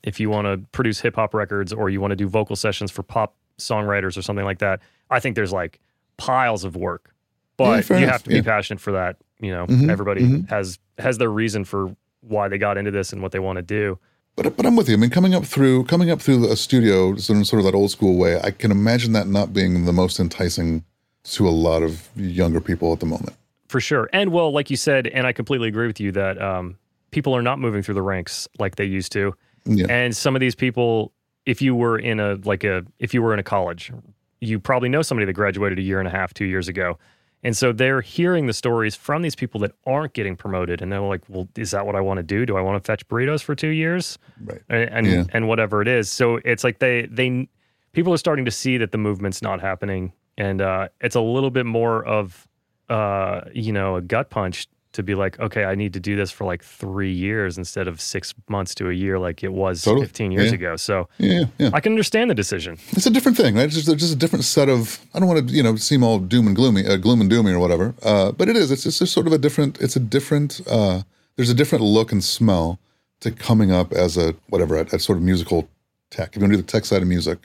if you want to produce hip hop records or you want to do vocal sessions for pop songwriters or something like that, I think there's like piles of work. But fair you enough, have to be yeah. passionate for that. You know, Mhm, everybody mhm. has has their reason for why they got into this and what they want to do. But but I'm with you. I mean, coming up through coming up through a studio sort of, sort of that old school way, I can imagine that not being the most enticing to a lot of younger people at the moment. For sure. And well, like you said, and I completely agree with you that um, people are not moving through the ranks like they used to. Yeah, And some of these people, if you were in a like a if you were in a college, you probably know somebody that graduated a year and a half, two years ago. And so they're hearing the stories from these people that aren't getting promoted, and they're like, "Well, is that what I want to do? Do I want to fetch burritos for two years, right. and and, Yeah. and whatever it is?" So it's like they they people are starting to see that the movement's not happening and uh, it's a little bit more of uh, you know a gut punch to be like, okay, I need to do this for like three years instead of six months to a year, like it was Totally. 15 years Yeah. ago. So Yeah, yeah. I can understand the decision. It's a different thing, right? It's just, it's just a different set of. I don't want to, you know, seem all doom and gloomy, uh, gloom and doomy or whatever. Uh, but it is. It's just sort of a different. It's a different. Uh, there's a different look and smell to coming up as a whatever a, a sort of musical tech. If you're going to do the tech side of music,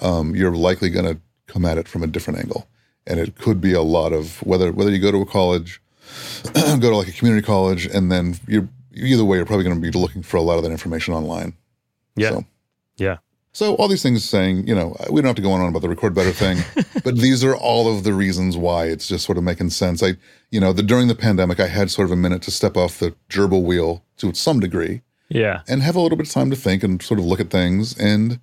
um, you're likely going to come at it from a different angle, and it could be a lot of whether whether you go to a college, go to like a community college, and then you're either way, you're probably going to be looking for a lot of that information online. Yeah. So. Yeah. So all these things saying, you know, we don't have to go on about the record better thing, but these are all of the reasons why it's just sort of making sense. I, you know, the, during the pandemic, I had sort of a minute to step off the gerbil wheel to some degree Yeah. and have a little bit of time to think and sort of look at things. And,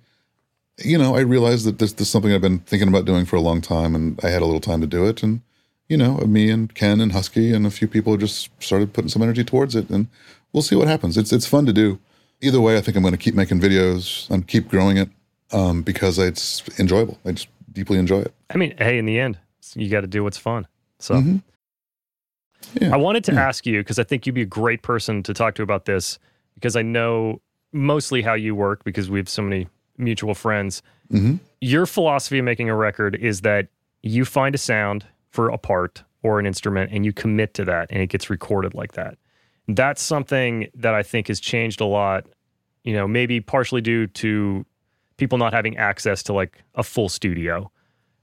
you know, I realized that this, this is something I've been thinking about doing for a long time, and I had a little time to do it. And, you know, me and Ken and Husky and a few people just started putting some energy towards it, and we'll see what happens. It's it's fun to do. Either way, I think I'm going to keep making videos and keep growing it um, because it's enjoyable. I just deeply enjoy it. I mean, hey, in the end, you got to do what's fun. So Mhm. Yeah. I wanted to Yeah. ask you because I think you'd be a great person to talk to about this because I know mostly how you work because we have so many mutual friends. hmm Your philosophy of making a record is that you find a sound for a part or an instrument and you commit to that and it gets recorded like that. That's something that I think has changed a lot, you know, maybe partially due to people not having access to like a full studio.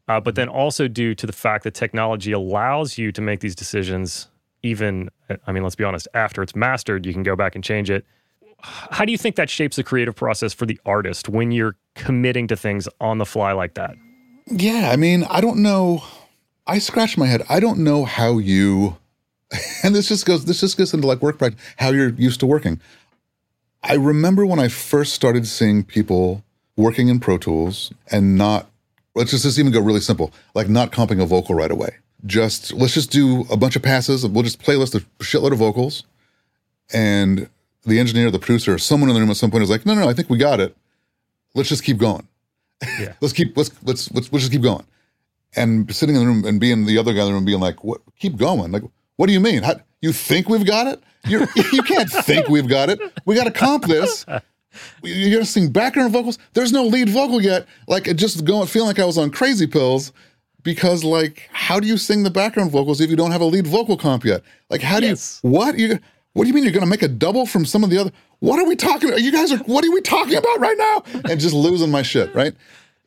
Uh, but then also due to the fact that technology allows you to make these decisions, even, I mean, let's be honest, after it's mastered, you can go back and change it. How do you think that shapes the creative process for the artist when you're committing to things on the fly like that? Yeah, I mean, I don't know. I scratch my head. I don't know how you, and this just goes. This just gets into like work practice. How you're used to working. I remember when I first started seeing people working in Pro Tools and not. Let's just, just even go really simple, like not comping a vocal right away. Just let's just do a bunch of passes. We'll just playlist a shitload of vocals, and the engineer, the producer, someone in the room at some point is like, "No, no, no, I think we got it. Let's just keep going." Yeah. let's keep let's let's let's let's just keep going. And sitting in the room and being the other guy in the room being like, "What? Keep going? Like, what do you mean? How, you think we've got it? You you can't think we've got it. We got to comp this. You're gonna sing background vocals. There's no lead vocal yet. Like, it just going feeling like I was on crazy pills because like, how do you sing the background vocals if you don't have a lead vocal comp yet? Like, how do Yes. you what you what do you mean you're gonna make a double from some of the other? What are we talking about? You guys are what are we talking about right now? And just losing my shit, right?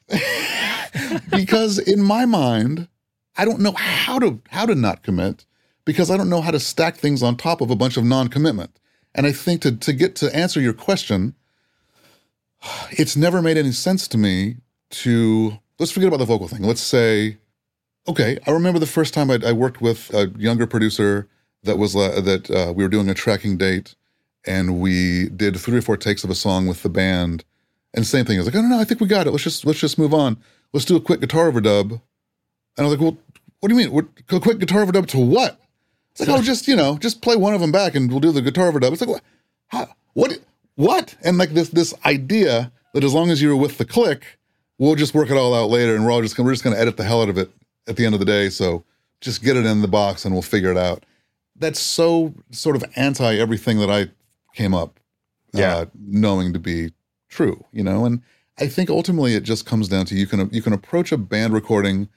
because in my mind, I don't know how to how to not commit because I don't know how to stack things on top of a bunch of non-commitment. And I think to to get to answer your question, it's never made any sense to me to let's forget about the vocal thing. Let's say, okay, I remember the first time I, I worked with a younger producer that was uh, that uh, we were doing a tracking date, and we did three or four takes of a song with the band, and same thing. I was like, oh no, no, I think we got it. Let's just let's just move on. Let's do a quick guitar overdub. And I was like, well, what do you mean? A quick guitar overdub to what? It's like, oh, just you know, just play one of them back, and we'll do the guitar overdub. It's like, what? What? What? And like this this idea that as long as you're with the click, we'll just work it all out later, and we're all just gonna, we're just going to edit the hell out of it at the end of the day. So just get it in the box, and we'll figure it out. That's so sort of anti everything that I came up, Yeah. uh, knowing to be true. You know, and I think ultimately it just comes down to you can you can approach a band recording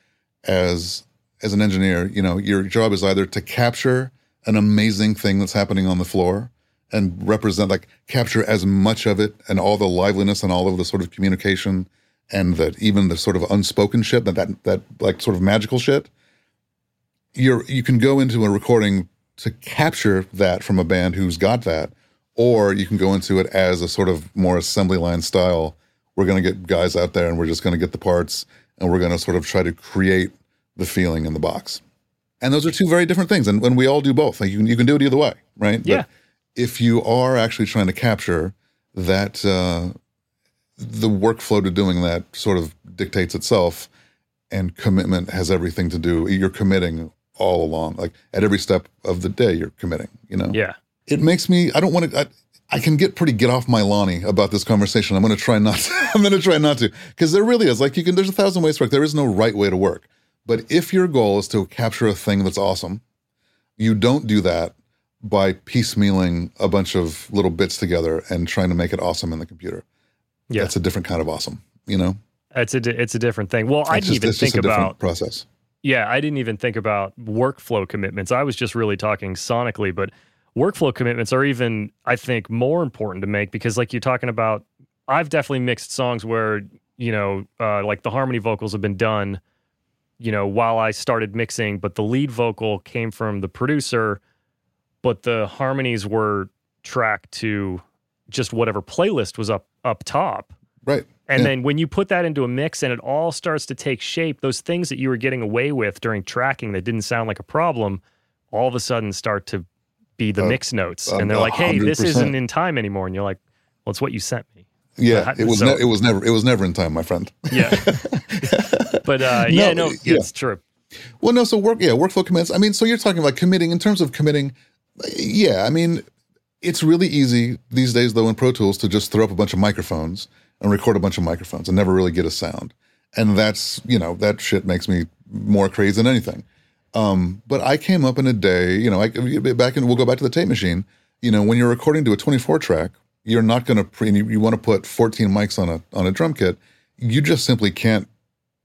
as as an engineer. You know, your job is either to capture an amazing thing that's happening on the floor and represent like capture as much of it and all the liveliness and all of the sort of communication and that even the sort of unspoken shit that that that like sort of magical shit you're you can go into a recording to capture that from a band who's got that or you can go into it as a sort of more assembly line style. We're going to get guys out there and we're just going to get the parts and we're going to sort of try to create the feeling in the box. And those are two very different things and when we all do both. Like you can, you can do it either way right? But Yeah. if you are actually trying to capture that uh, the workflow to doing that sort of dictates itself and commitment has everything to do you're committing all along like at every step of the day you're committing you know Yeah. it makes me i don't want to I, I can get pretty get off my Lonnie about this conversation. I'm going to try not. To, I'm going to try not to because there really is like you can. There's a thousand ways to work. There is no right way to work, But if your goal is to capture a thing that's awesome, you don't do that by piecemealing a bunch of little bits together and trying to make it awesome in the computer. Yeah. That's a different kind of awesome, you know? It's a it's a different thing. Well, I It's didn't just- even it's just think a different about process. Yeah, I didn't even think about workflow commitments. I was just really talking sonically, but workflow commitments are even I think more important to make because like you're talking about I've definitely mixed songs where, you know, uh, like the harmony vocals have been done, you know, while I started mixing, but the lead vocal came from the producer, but the harmonies were tracked to just whatever playlist was up up top. Right. And Yeah. then when you put that into a mix and it all starts to take shape, those things that you were getting away with during tracking that didn't sound like a problem, all of a sudden start to be the Uh, mix notes. um, and they're like, hey, this 100%. isn't in time anymore. And you're like, well, it's what you sent me. Yeah, it was so- ne- it was never it was never in time, my friend. Yeah. but uh, yeah, no, yeah. it's true. Well, no, so work, yeah, workflow commits. I mean, so you're talking about committing in terms of committing. Yeah, I mean, it's really easy these days, though, in Pro Tools to just throw up a bunch of microphones and record a bunch of microphones and never really get a sound. And that's, you know, that shit makes me more crazy than anything. Um, but I came up in a day, you know, I, back in, we'll go back to the tape machine. You know, when you're recording to a 24 track, you're not going to, pre- you, you want to put 14 mics on a on a drum kit. You just simply can't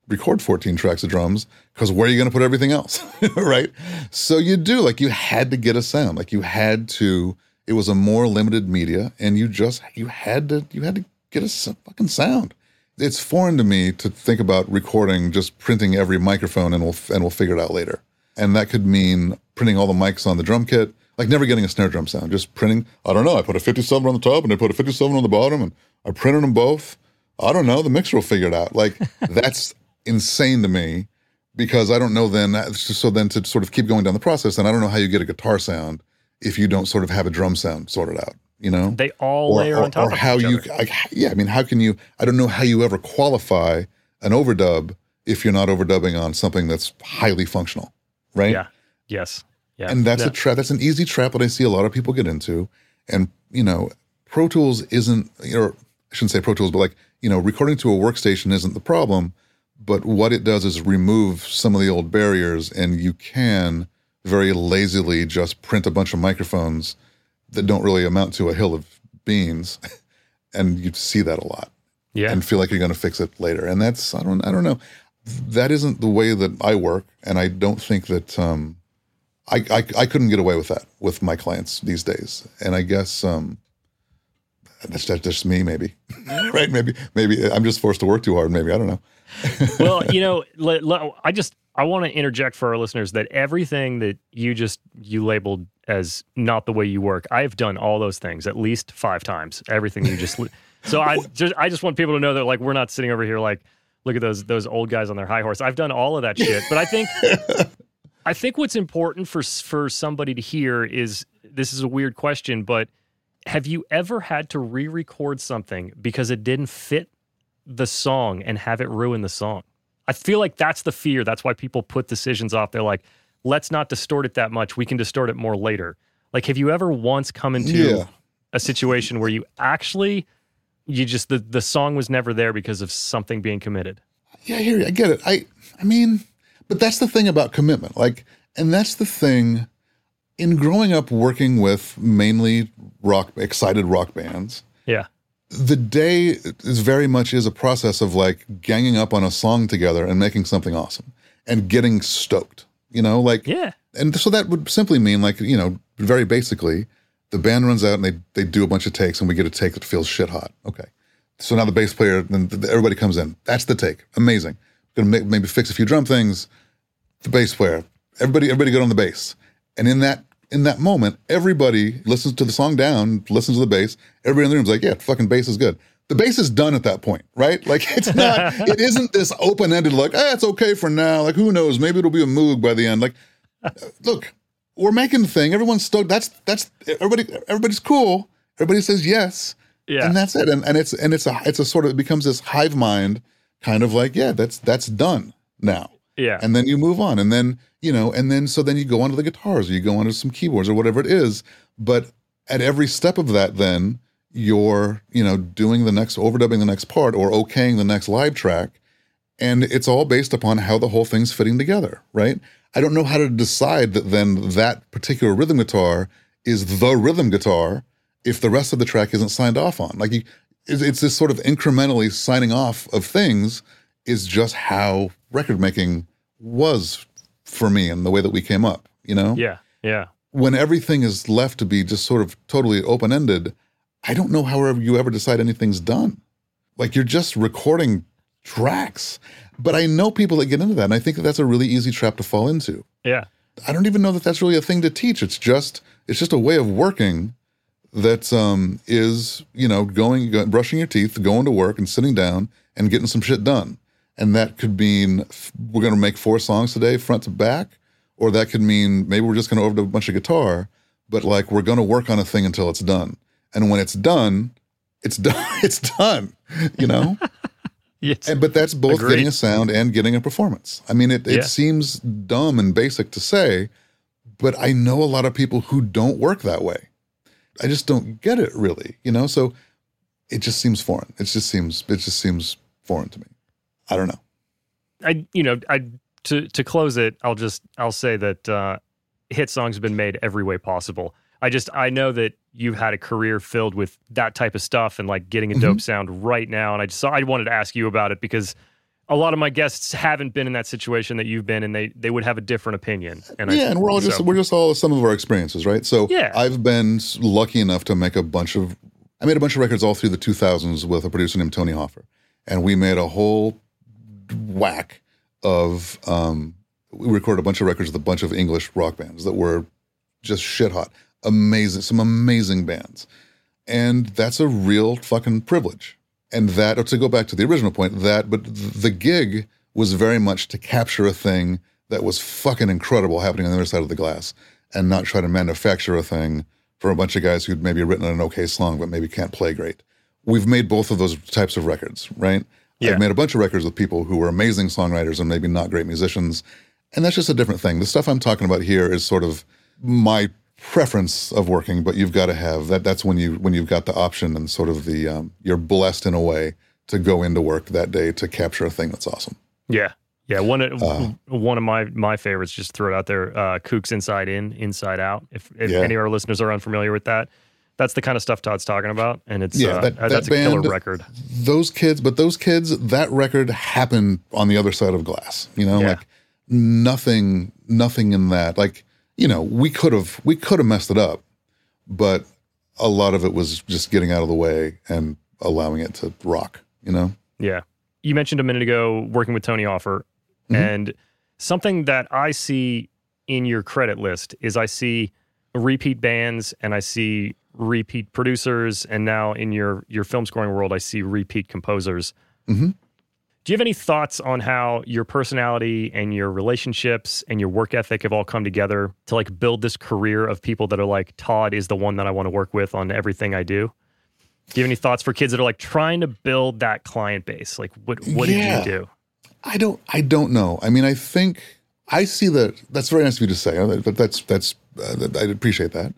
record 14 tracks of drums because where are you going to put everything else right so you do like you had to get a sound like you had to it was a more limited media and you just you had to you had to get a fucking sound it's foreign to me to think about recording just printing every microphone and we'll and we'll figure it out later and that could mean printing all the mics on the drum kit like never getting a snare drum sound just printing i don't know i put a 57 on the top and i put a 57 on the bottom and i printed them both I don't know. The mixer will figure it out. Like that's insane to me because I don't know. Then uh, just- so then to sort of keep going down the process, and I don't know how you get a guitar sound if you don't sort of have a drum sound sorted out. You know, They all layer on top or of how each you, like, yeah. I mean, how can you? I don't know how you ever qualify an overdub if you're not overdubbing on something that's highly functional, right? Yeah. Yes. Yeah. and that's Yeah. a trap. That's an easy trap that I see a lot of people get into. And you know, Pro Tools isn't, you know I shouldn't say Pro Tools, but like you know, recording to a workstation isn't the problem. But what it does is remove some of the old barriers, and you can very lazily just print a bunch of microphones that don't really amount to a hill of beans, and you see that a lot yeah. and feel like you're going to fix it later. And that's I don't I don't know. That isn't the way that I work, and I don't think that um, I, I I couldn't get away with that with my clients these days. And I guess um, that's, that's just me, maybe, right? Maybe maybe I'm just forced to work too hard. Maybe I don't know. well, you know, I just I want to interject for our listeners that everything that you just you labeled as not the way you work, I've done all those things at least five times. Everything you just so I just I just want people to know that like we're not sitting over here like look at those those old guys on their high horse. I've done all of that shit, but I think I think what's important for for somebody to hear is this is a weird question, but have you ever had to re-record something because it didn't fit the song and have it ruin the song? I feel like that's the fear. That's why people put decisions off. They're like, let's not distort it that much. We can distort it more later. Like, have you ever once come into Yeah. a situation where you actually you just the, the song was never there because of something being committed? Yeah, I hear you. I get it. I I mean, but that's the thing about commitment. Like, and that's the thing in growing up working with mainly rock excited rock bands. Yeah. The day is very much is a process of like ganging up on a song together and making something awesome and getting stoked you know like Yeah. and so that would simply mean like you know very basically the band runs out and they they do a bunch of takes and we get a take that feels shit hot. Okay. So now the bass player then everybody comes in. That's the take. Amazing. Gonna ma- maybe fix a few drum things. The bass player. Everybody everybody get on the bass. And in that in that moment everybody listens to the song down listens to the bass. Everybody in the room's like yeah fucking bass is good. The bass is done at that point right? Like it's not it isn't this open-ended like ah it's okay for now. Like who knows? Maybe it'll be a moog by the end. Like look we're making the thing. Everyone's stoked. That's that's everybody everybody's cool. Everybody says yes. Yeah. and that's it. And, and it's and it's a it's a sort of it becomes this hive mind kind of like yeah that's that's done now yeah. and then you move on and then you know and then so then you go onto the guitars or you go onto some keyboards or whatever it is but at every step of that then you're you know doing the next overdubbing the next part or okaying the next live track And it's all based upon how the whole thing's fitting together, right? I don't know how to decide that then that particular rhythm guitar is the rhythm guitar if the rest of the track isn't signed off on. Like you, it's this sort of incrementally signing off of things is just how record making was for me and the way that we came up, you know? Yeah. Yeah. When everything is left to be just sort of totally open ended, I don't know how you ever decide anything's done. Like you're just recording tracks. But I know people that get into that, and I think that that's a really easy trap to fall into. Yeah. I don't even know that that's really a thing to teach. It's just it's just a way of working that um, is you know going, going brushing your teeth, going to work, and sitting down and getting some shit done. And that could mean we're going to make four songs today, front to back, or that could mean maybe we're just going to overdub a bunch of guitar, but like we're going to work on a thing until it's done. And when it's done, it's done. It's done. You know. yes. And, but that's both Agreed. getting a sound and getting a performance. I mean, it, it Yeah. seems dumb and basic to say, but I know a lot of people who don't work that way. I just don't get it really, you know? So it just seems foreign. It just seems it just seems foreign to me. I don't know. I you know I to to close it, I'll just I'll say that uh, hit songs have been made every way possible. I just I know that you've had a career filled with that type of stuff and like getting a dope sound right now, and I just I wanted to ask you about it because a lot of my guests haven't been in that situation that you've been, and they they would have a different opinion. And yeah, I, and we're all just we're just all some of our experiences, right? So Yeah. I've been lucky enough to make a bunch of I made a bunch of records all through the 2000s with a producer named Tony Hoffer, and we made a whole whack of um, we recorded a bunch of records with a bunch of English rock bands that were just shit hot, amazing, some amazing bands, and that's a real fucking privilege. And that, or to go back to the original point, that but the gig was very much to capture a thing that was fucking incredible happening on the other side of the glass, and not try to manufacture a thing for a bunch of guys who'd maybe written an okay song but maybe can't play great. We've made both of those types of records, right? Yeah. I've made a bunch of records with people who were amazing songwriters and maybe not great musicians. And that's just a different thing. The stuff I'm talking about here is sort of my preference of working, but you've got to have that. That's when you when you've got the option and sort of the um, you're blessed in a way to go into work that day to capture a thing that's awesome. yeah. Yeah, one of Uh, one of my my favorites. Just throw it out there. Uh, Kooks Inside In, Inside Out. If if Yeah. any of our listeners are unfamiliar with that, that's the kind of stuff Todd's talking about, and it's Yeah, uh, that- uh, that's that a killer band- record. Those kids, but those kids, that record happened on the other side of glass. You know, Yeah. like nothing, nothing in that. Like you know, we could have we could have messed it up, but a lot of it was just getting out of the way and allowing it to rock. You know. Yeah. You mentioned a minute ago working with Tony Hoffer, Mhm. and something that I see in your credit list is I see repeat bands and I see repeat producers, and now in your your film scoring world, I see repeat composers. Mhm. Do you have any thoughts on how your personality and your relationships and your work ethic have all come together to like build this career of people that are like Todd is the one that I want to work with on everything I do? Do you have any thoughts for kids that are like trying to build that client base? Like, what what Yeah. did you do? I don't. I don't know. I mean, I think I see that. That's very nice of you to say. But that's that's. Uh, I appreciate that.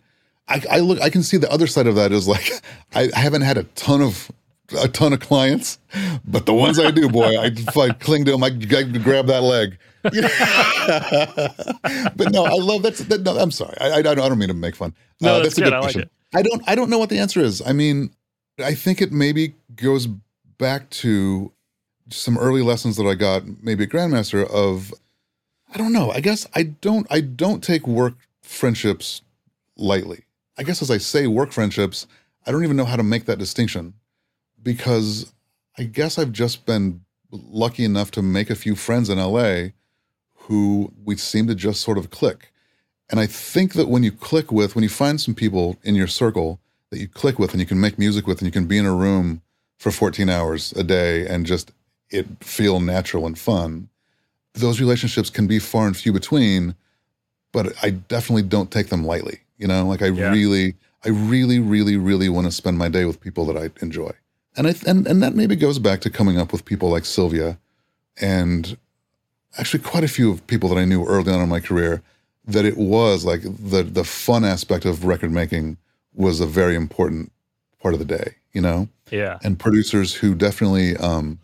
I, I look. I can see the other side of that is like I, I haven't had a ton of a ton of clients, but the ones I do, boy, I, I cling to them. I, I grab that leg. but no, I love that's. That, no, I'm sorry. I, I, don't I don't mean to make fun. Uh, No, that's a good. I like question. it. I don't. I don't know what the answer is. I mean, I think it maybe goes back to some early lessons that I got maybe at Grandmaster of I don't know. I guess I don't I don't take work friendships lightly. I guess as I say work friendships, I don't even know how to make that distinction because I guess I've just been lucky enough to make a few friends in LA who we seem to just sort of click. And I think that when you click with, when you find some people in your circle that you click with and you can make music with and you can be in a room for 14 hours a day and just it feel natural and fun, those relationships can be far and few between, but I definitely don't take them lightly. You know, like I Yeah. really, I really, really, really want to spend my day with people that I enjoy. And I and, and that maybe goes back to coming up with people like Sylvia and actually quite a few of people that I knew early on in my career that it was like the the fun aspect of record making was a very important part of the day, you know? Yeah. and producers who definitely um,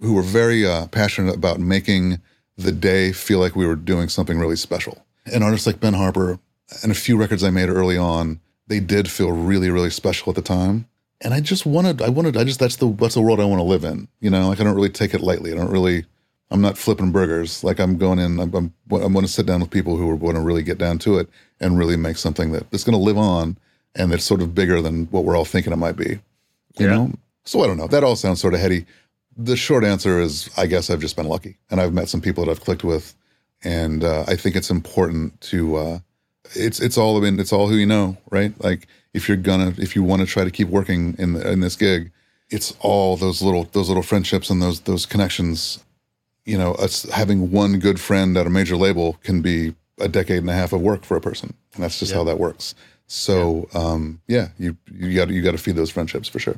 who were very uh, passionate about making the day feel like we were doing something really special. And artists like Ben Harper and a few records I made early on, they did feel really, really special at the time. And I just wanted, I wanted, I just that's the that's the world I want to live in. You know, like I don't really take it lightly. I don't really, I'm not flipping burgers. Like I'm going in, I'm I'm, I'm going to sit down with people who are going to really get down to it and really make something that that's going to live on and that's sort of bigger than what we're all thinking it might be. You Yeah. know, so I don't know. That all sounds sort of heady. The short answer is, I guess I've just been lucky, and I've met some people that I've clicked with, and uh, I think it's important to. Uh, it's it's all I mean, it's all who you know, right? Like if you're gonna if you want to try to keep working in in this gig, it's all those little those little friendships and those those connections. You know, us having one good friend at a major label can be a decade and a half of work for a person, and that's just Yeah. how that works. So, um, yeah, you you got you got to feed those friendships for sure.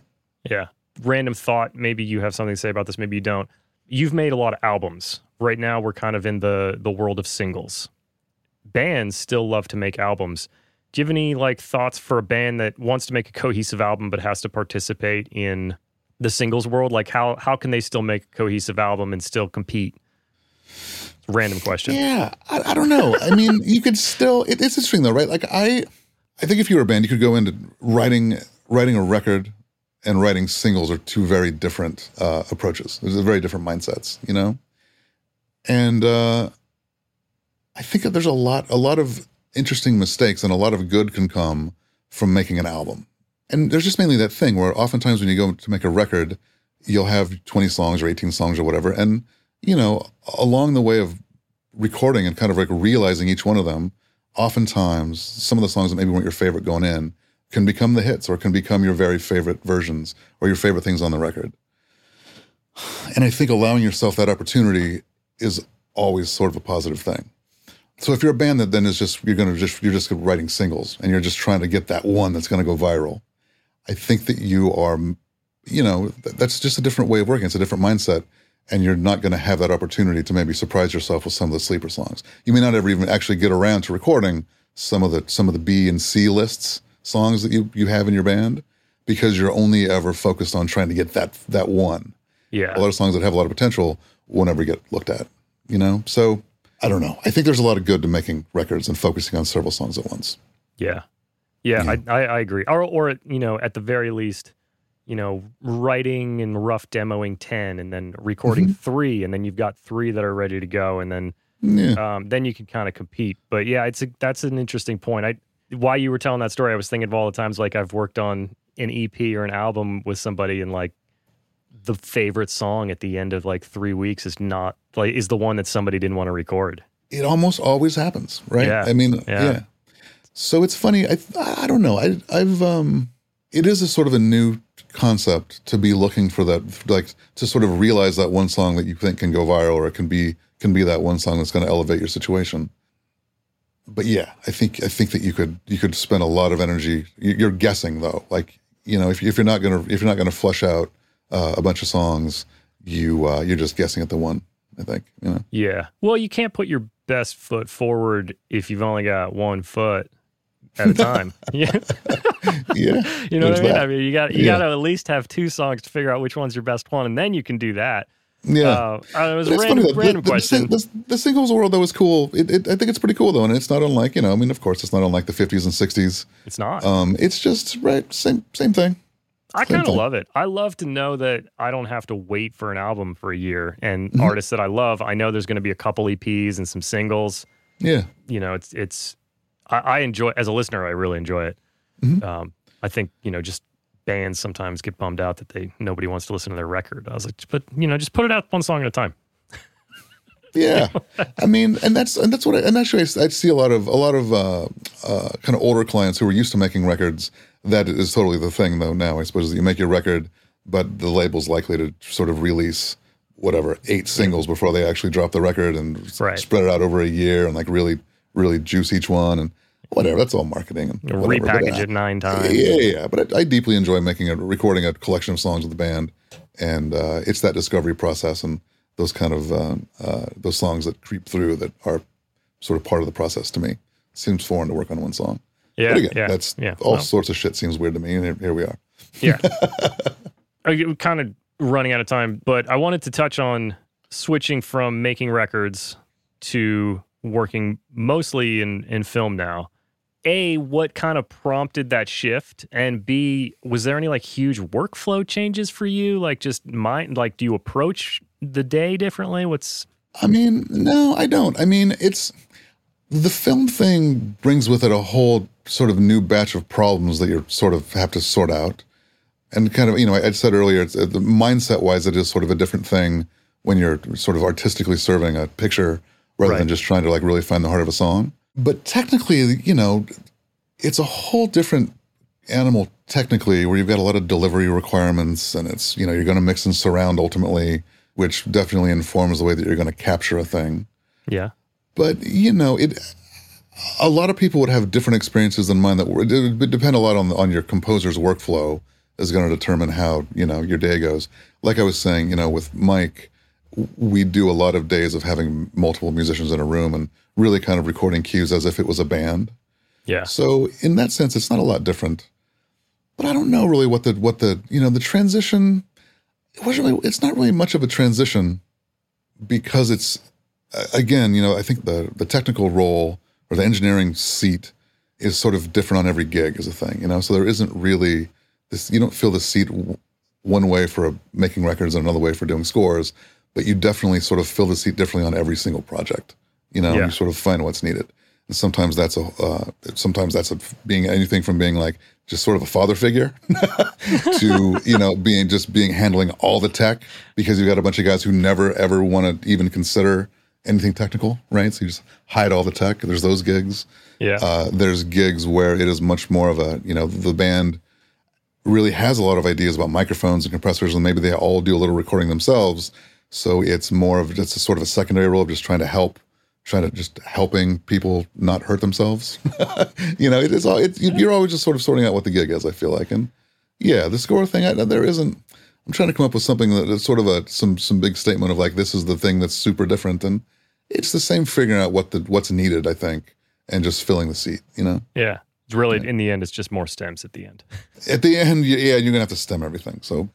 Yeah. Random thought. Maybe you have something to say about this. Maybe you don't. You've made a lot of albums. Right now, we're kind of in the the world of singles. Bands still love to make albums. Do you have any like thoughts for a band that wants to make a cohesive album but has to participate in the singles world? Like how how can they still make a cohesive album and still compete? Random question. Yeah, I, I don't know. I mean, you could still. It, it's interesting though, right? Like I, I think if you were a band, you could go into writing writing a record and writing singles are two very different uh, approaches. There's very different mindsets, you know. And uh, I think that there's a lot a lot of interesting mistakes and a lot of good can come from making an album. And there's just mainly that thing where oftentimes when you go to make a record, you'll have 20 songs or 18 songs or whatever, and you know, along the way of recording and kind of like realizing each one of them, oftentimes some of the songs that maybe weren't your favorite going in can become the hits or can become your very favorite versions or your favorite things on the record. And I think allowing yourself that opportunity is always sort of a positive thing. So if you're a band that then is just you're gonna just you're just writing singles and you're just trying to get that one that's gonna go viral, I think that you are, you know, that's just a different way of working. It's a different mindset and you're not going to have that opportunity to maybe surprise yourself with some of the sleeper songs. You may not ever even actually get around to recording some of the some of the B and C lists songs that you you have in your band because you're only ever focused on trying to get that that one. Yeah. A lot of songs that have a lot of potential will never get looked at, you know? So I don't know. I think there's a lot of good to making records and focusing on several songs at once. Yeah. Yeah, Yeah. I, I, I agree. Or, or, you know, at the very least, you know, writing and rough demoing 10 and then recording three, and then you've got three that are ready to go. And then, Yeah. um, then you can kind of compete. But yeah, it's a, that's an interesting point. I, while you were telling that story, I was thinking of all the times like I've worked on an EP or an album with somebody and like the favorite song at the end of like three weeks is not like, is the one that somebody didn't want to record. it almost always happens, right? Yeah. I mean, Yeah. yeah. So it's funny. I I don't know. I I've um. It is a sort of a new concept to be looking for that, like to sort of realize that one song that you think can go viral, or it can be can be that one song that's going to elevate your situation. But yeah, I think I think that you could you could spend a lot of energy. you- You're guessing though, like you know, if if you're not gonna if you're not gonna flush out uh, a bunch of songs, you uh, you're just guessing at the one. I think you know. Yeah. Well, you can't put your best foot forward if you've only got one foot at a time. yeah. Yeah, You know what I mean? that. I mean, you got you Yeah. got to at least have two songs to figure out which one's your best one, and then you can do that. Yeah. Uh, I it was a random, funny random the, question. The, the, the singles world though is cool. It, it, I think it's pretty cool though, and it's not unlike you know. I mean, of course, it's not unlike the '50s and '60s. it's not. Um, it's just right, same same thing. I kind of love it. I love to know that I don't have to wait for an album for a year. And Mm-hmm. artists that I love, I know there's going to be a couple EPs and some singles. Yeah, You know, it's it's. I, I enjoy as a listener. I really enjoy it. Mhm. Um, I think you know, just bands sometimes get bummed out that they nobody wants to listen to their record. I was like, but you know, just put it out one song at a time. yeah. I mean, and that's and that's what I, and actually I, I see a lot of a lot of uh, uh, kind of older clients who are used to making records. That is totally the thing though. Now I suppose that you make your record, but the label's likely to sort of release whatever eight singles before they actually drop the record and Right. spread it out over a year and like really really juice each one and whatever. That's all marketing and whatever. Repackage uh, it nine times. Yeah, yeah, yeah. But I, I deeply enjoy making a recording a collection of songs with the band, and uh, it's that discovery process and those kind of uh, uh, those songs that creep through that are sort of part of the process to me. Seems foreign to work on one song. Yeah, but again, yeah, that's yeah. all Well, sorts of shit seems weird to me, and here, here we are. yeah. You kind of running out of time, but I wanted to touch on switching from making records to working mostly in, in film now. A, what kind of prompted that shift? And B, was there any like huge workflow changes for you? Like just mind like do you approach the day differently? What's I mean, no, I don't. I mean, it's the film thing brings with it a whole sort of new batch of problems that you sort of have to sort out. And kind of, you know, I said earlier, it's, uh, the mindset wise, it is sort of a different thing when you're sort of artistically serving a picture rather Right. than just trying to like really find the heart of a song. But technically, you know, it's a whole different animal technically where you've got a lot of delivery requirements and it's, you know, you're going to mix and surround ultimately, which definitely informs the way that you're going to capture a thing. yeah. But you know, it. A lot of people would have different experiences than mine. That would it would depend a lot on on your composer's workflow is going to determine how you know your day goes. Like I was saying, you know, with Mike, we do a lot of days of having multiple musicians in a room and really kind of recording cues as if it was a band. Yeah. So in that sense, it's not a lot different. But I don't know really what the what the you know the transition. It wasn't really. It's not really much of a transition because it's again, you know, I think the the technical role or the engineering seat is sort of different on every gig is a thing, you know. So there isn't really this. You don't feel the seat w- one way for making records and another way for doing scores, but you definitely sort of fill the seat differently on every single project. You know, Yeah. you sort of find what's needed. And sometimes that's a uh, sometimes that's a, being anything from being like just sort of a father figure to you know being just being handling all the tech because you've got a bunch of guys who never ever want to even consider anything technical, right? So you just hide all the tech. There's those gigs. Yeah. Uh, there's gigs where it is much more of a you know the band really has a lot of ideas about microphones and compressors, and maybe they all do a little recording themselves. So it's more of just a sort of a secondary role of just trying to help, trying to just helping people not hurt themselves. you know, it is all. It, you're always just sort of sorting out what the gig is. I feel like, and yeah, the score thing. I, there isn't. I'm trying to come up with something that is sort of a some some big statement of like this is the thing that's super different, and it's the same figuring out what the what's needed. I think, and just filling the seat. You know. yeah. It's really in the end, it's just more stems at the end. At the end, yeah, you're gonna have to stem everything. So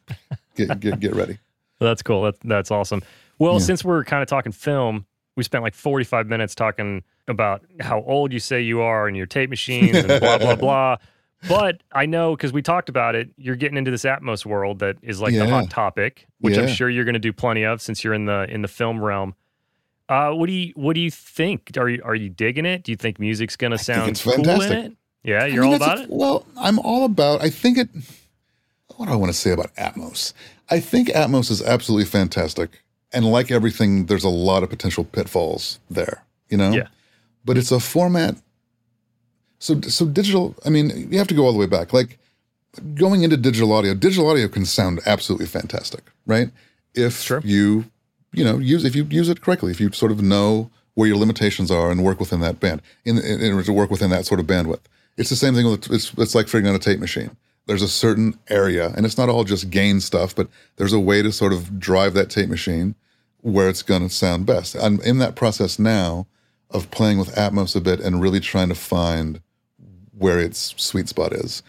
get get get ready. That's cool. That, that's awesome. Well, Yeah. since we're kind of talking film, we spent like 45 minutes talking about how old you say you are and your tape machines and blah, blah, blah. But I know because we talked about it, you're getting into this Atmos world that is like the hot topic, which I'm sure you're going to do plenty of since you're in the in the film realm. Uh, what do you what do you think? Are you are you digging it? Do you think music's going to sound it's cool in fantastic. it? Yeah, you're mean, all about a- it. Well, I'm all about. I think it. What do I want to say about Atmos? I think Atmos is absolutely fantastic, and like everything, there's a lot of potential pitfalls there. You know. Yeah. But it's a format. So so digital. I mean, you have to go all the way back. Like going into digital audio. Digital audio can sound absolutely fantastic, right? If Sure. you you know use if you use it correctly, if you sort of know where your limitations are and work within that band, in, in, in order to work within that sort of bandwidth. It's the same thing with it's it's like figuring out a tape machine. There's a certain area, and it's not all just gain stuff, but there's a way to sort of drive that tape machine where it's going to sound best. I'm in that process now of playing with Atmos a bit and really trying to find where its sweet spot is.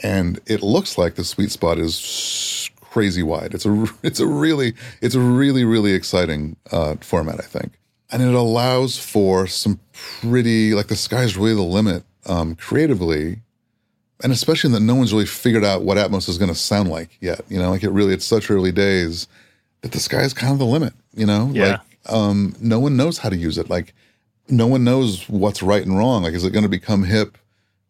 And it looks like the sweet spot is crazy wide. It's a it's a really it's a really really exciting uh, format, I think, and it allows for some pretty like the sky's really the limit um, creatively, and especially that no one's really figured out what Atmos is going to sound like yet. You know, like it really it's such early days that the sky is kind of the limit. You know, Yeah. like um, no one knows how to use it. Like no one knows what's right and wrong. Like, is it going to become hip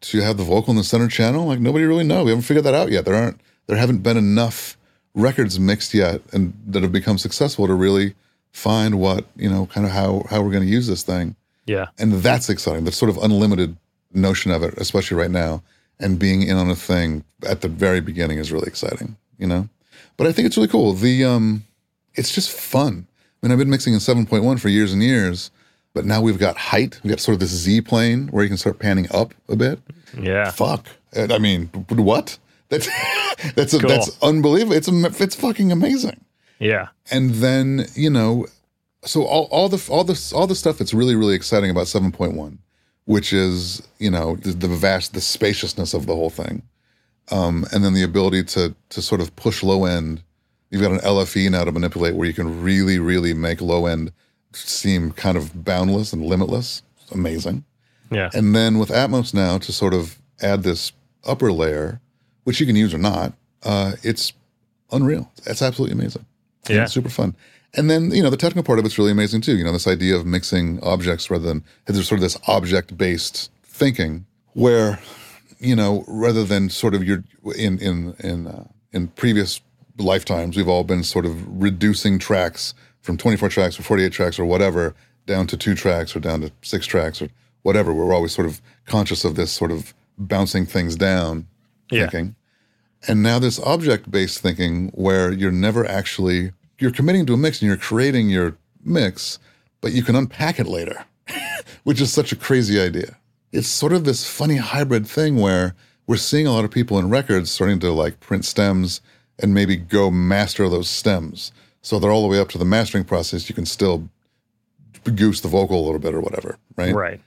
to have the vocal in the center channel? Like, nobody really knows. We haven't figured that out yet. There aren't, there haven't been enough records mixed yet, and that have become successful to really find what you know, kind of how how we're going to use this thing. Yeah. And that's exciting. The sort of unlimited notion of it, especially right now, and being in on a thing at the very beginning is really exciting. You know, but I think it's really cool. The um, it's just fun. I mean, I've been mixing in 7.1 for years and years, but now we've got height. We've got sort of this Z plane where you can start panning up a bit. Yeah. Fuck. I mean, what? That's that's a, Cool. that's unbelievable. It's a, it's fucking amazing. Yeah. And then you know, so all, all the all the all the stuff that's really really exciting about 7.1, which is you know the, the vast the spaciousness of the whole thing, um, and then the ability to to sort of push low end You've got an LFE now to manipulate where you can really, really make low end seem kind of boundless and limitless. It's amazing. Yeah. And then with Atmos now to sort of add this upper layer, which you can use or not, uh, it's unreal. It's absolutely amazing. And Yeah. it's super fun. And then, you know, the technical part of it's really amazing too. You know, this idea of mixing objects rather than there's sort of this object based thinking where, you know, rather than sort of your in in in uh, in previous lifetimes, we've all been sort of reducing tracks from 24 tracks or 48 tracks or whatever down to two tracks or down to six tracks or whatever. We're always sort of conscious of this sort of bouncing things down Yeah. thinking. And now this object based thinking where you're never actually you're committing to a mix and you're creating your mix, but you can unpack it later, which is such a crazy idea. It's sort of this funny hybrid thing where we're seeing a lot of people in records starting to like print stems and maybe go master those stems. So they're all the way up to the mastering process. You can still goose the vocal a little bit or whatever, right? Right.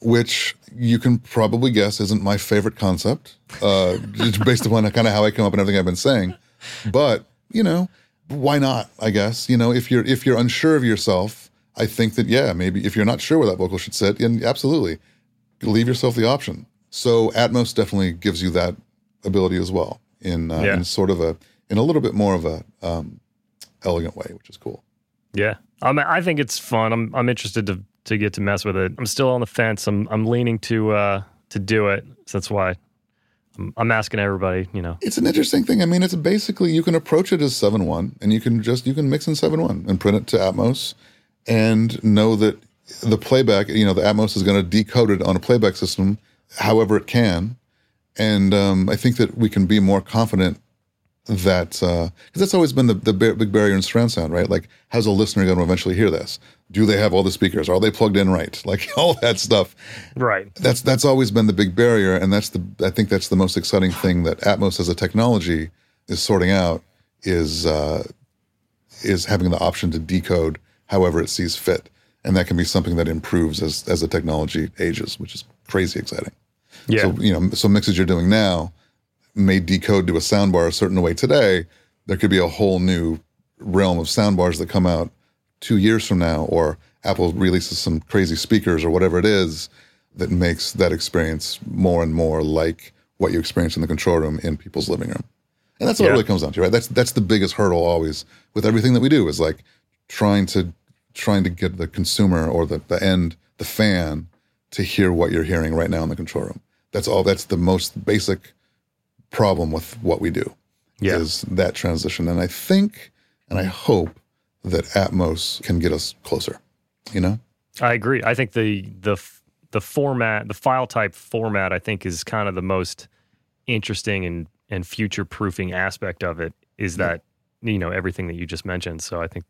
which you can probably guess isn't my favorite concept, uh, just based upon kind of how I come up and everything I've been saying. But you know, why not? I guess you know if you're if you're unsure of yourself, I think that yeah, maybe if you're not sure where that vocal should sit, then absolutely leave yourself the option. So Atmos definitely gives you that ability as well in uh, Yeah. in sort of a in a little bit more of a um, elegant way, which is cool. Yeah. Um, I think it's fun. I'm I'm interested to to get to mess with it. I'm still on the fence. I'm I'm leaning to uh to do it. So that's why I'm, asking everybody. You know. It's an interesting thing. I mean, it's basically you can approach it as seven one, and you can just you can mix in seven one and print it to Atmos, and know that the playback, you know, the Atmos is going to decode it on a playback system, however it can, and um, I think that we can be more confident that because that's always been the, the big barrier in surround sound, right? Like, how's a listener going to eventually hear this? Do they have all the speakers? Are they plugged in right? Like all that stuff Right. that's that's always been the big barrier, and that's the I think that's the most exciting thing that Atmos as a technology is sorting out is uh, is having the option to decode however it sees fit, and that can be something that improves as as the technology ages, which is crazy exciting. Yeah. So you know, so mixes you're doing now may decode to a soundbar a certain way today. There could be a whole new realm of soundbars that come out two years from now, or Apple releases some crazy speakers or whatever it is that makes that experience more and more like what you experience in the control room in people's living room. And that's what Yeah. it really comes down to, right? That's that's the biggest hurdle always with everything that we do is like trying to trying to get the consumer or the, the end, the fan, to hear what you're hearing right now in the control room. That's all that's the most basic problem with what we do Yeah. is that transition. And I think and I hope that Atmos can get us closer. You know? I agree. I think the the the format, the file type format, I think is kind of the most interesting and and future proofing aspect of it. Is that you know everything that you just mentioned. So I think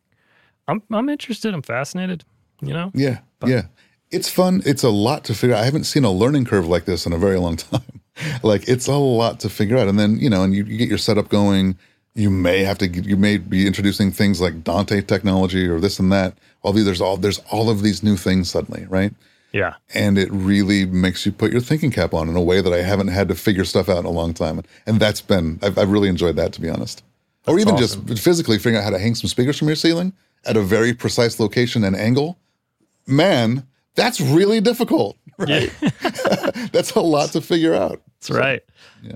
I'm I'm interested. I'm fascinated. You know. Yeah, yeah. It's fun. It's a lot to figure out. I haven't seen a learning curve like this in a very long time. like it's a lot to figure out. And then, you know, and you, you get your setup going. You may have to, you may be introducing things like Dante technology or this and that. All these, there's all, there's all of these new things suddenly, right? Yeah. And it really makes you put your thinking cap on in a way that I haven't had to figure stuff out in a long time. And that's been, I've, I've really enjoyed that, to be honest. or even awesome. just physically figuring out how to hang some speakers from your ceiling at a very precise location and angle. Man, that's really difficult. Right? that's a lot to figure out. That's right.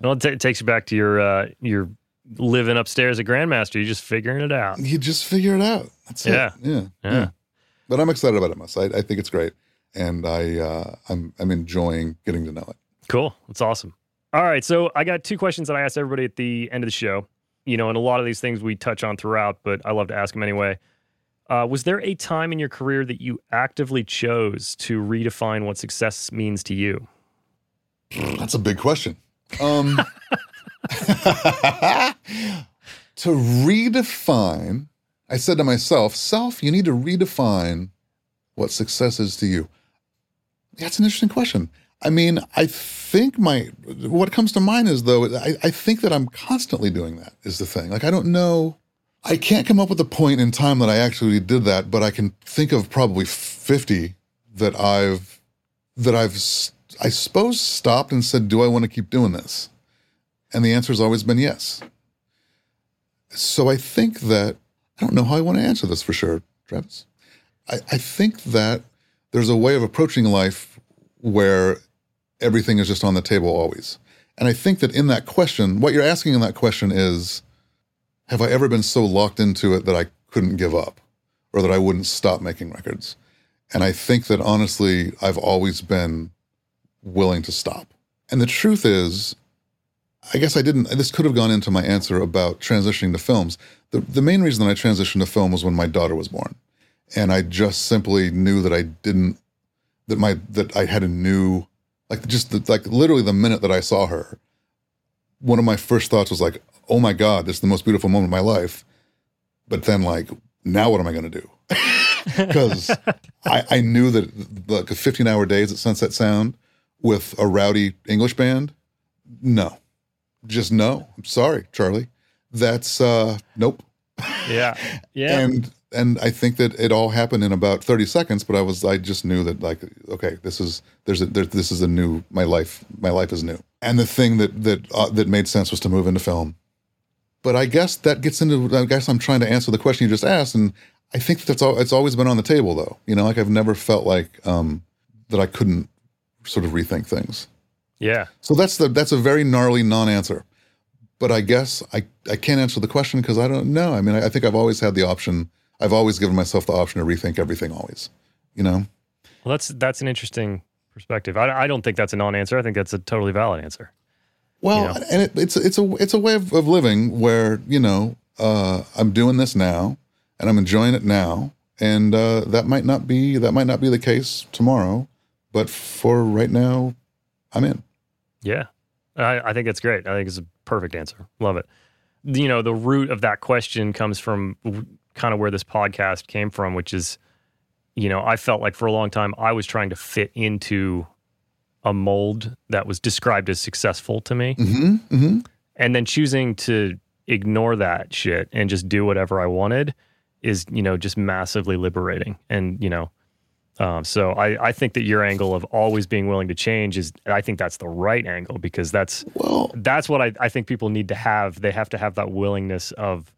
Well, it, it takes you back to your uh, your living upstairs at Grandmaster. You're just figuring it out. You just figure it out. That's Yeah. it. Yeah. Yeah. But I'm excited about it, Mus. I, I think it's great. And I uh, I'm I'm enjoying getting to know it. Cool. That's awesome. All right. So I got two questions that I asked everybody at the end of the show. You know, and a lot of these things we touch on throughout, but I love to ask them anyway. Uh, was there a time in your career that you actively chose to redefine what success means to you? That's a big question. Um, to redefine, I said to myself, self, you need to redefine what success is to you. That's an interesting question. I mean, I think my what comes to mind is though, I, I think that I'm constantly doing that is the thing. Like I don't know. I can't come up with a point in time that I actually did that, but I can think of probably 50 that I've that I've I suppose stopped and said, "Do I want to keep doing this?" And the answer has always been yes. so I think that I don't know how I want to answer this for sure, Travis. I, I think that there's a way of approaching life where everything is just on the table always. And I think that in that question, what you're asking in that question is Have I ever been so locked into it that I couldn't give up or that I wouldn't stop making records? And I think that honestly, I've always been willing to stop. And the truth is, I guess I didn't, this could have gone into my answer about transitioning to films. The, the main reason that I transitioned to film was when my daughter was born. And I just simply knew that I didn't, that my, that I had a new, like just the, like literally the minute that I saw her, one of my first thoughts was like, oh my God, this is the most beautiful moment of my life. But then like, now what am I going to do? Because I, I knew that like 15 hour days at Sunset Sound with a rowdy English band, no, just no. I'm sorry, Charlie. That's uh, nope. Yeah, yeah. And and I think that it all happened in about 30 seconds. But I was I just knew that like okay, this is there's a there, this is a new my life my life is new. And the thing that that uh, that made sense was to move into film. But I guess that gets into I guess I'm trying to answer the question you just asked, and I think that's all. It's always been on the table though. You know, like I've never felt like um, that I couldn't sort of rethink things. Yeah. So that's the that's a very gnarly non-answer. But I guess I, I can't answer the question because I don't know. I mean, I, I, think I've always had the option. I've always given myself the option to rethink everything. Always, you know. Well, that's that's an interesting perspective. I, I don't think that's a non-answer. I think that's a totally valid answer. Well, you know? and it, it's it's a it's a way of, of living where you know uh, I'm doing this now and I'm enjoying it now, and uh, that might not be that might not be the case tomorrow, but for right now, I'm in. Yeah, I, I think it's great. I think it's a perfect answer. Love it. You know, the root of that question comes from kind of where this podcast came from, which is, you know, I felt like for a long time I was trying to fit into a mold that was described as successful to me. Mm-hmm, mm-hmm. And then choosing to ignore that shit and just do whatever I wanted is, you know, just massively liberating. And, you know, um, so I, I think that your angle of always being willing to change is I think that's the right angle because that's well that's what I, I think people need to have. They have to have that willingness of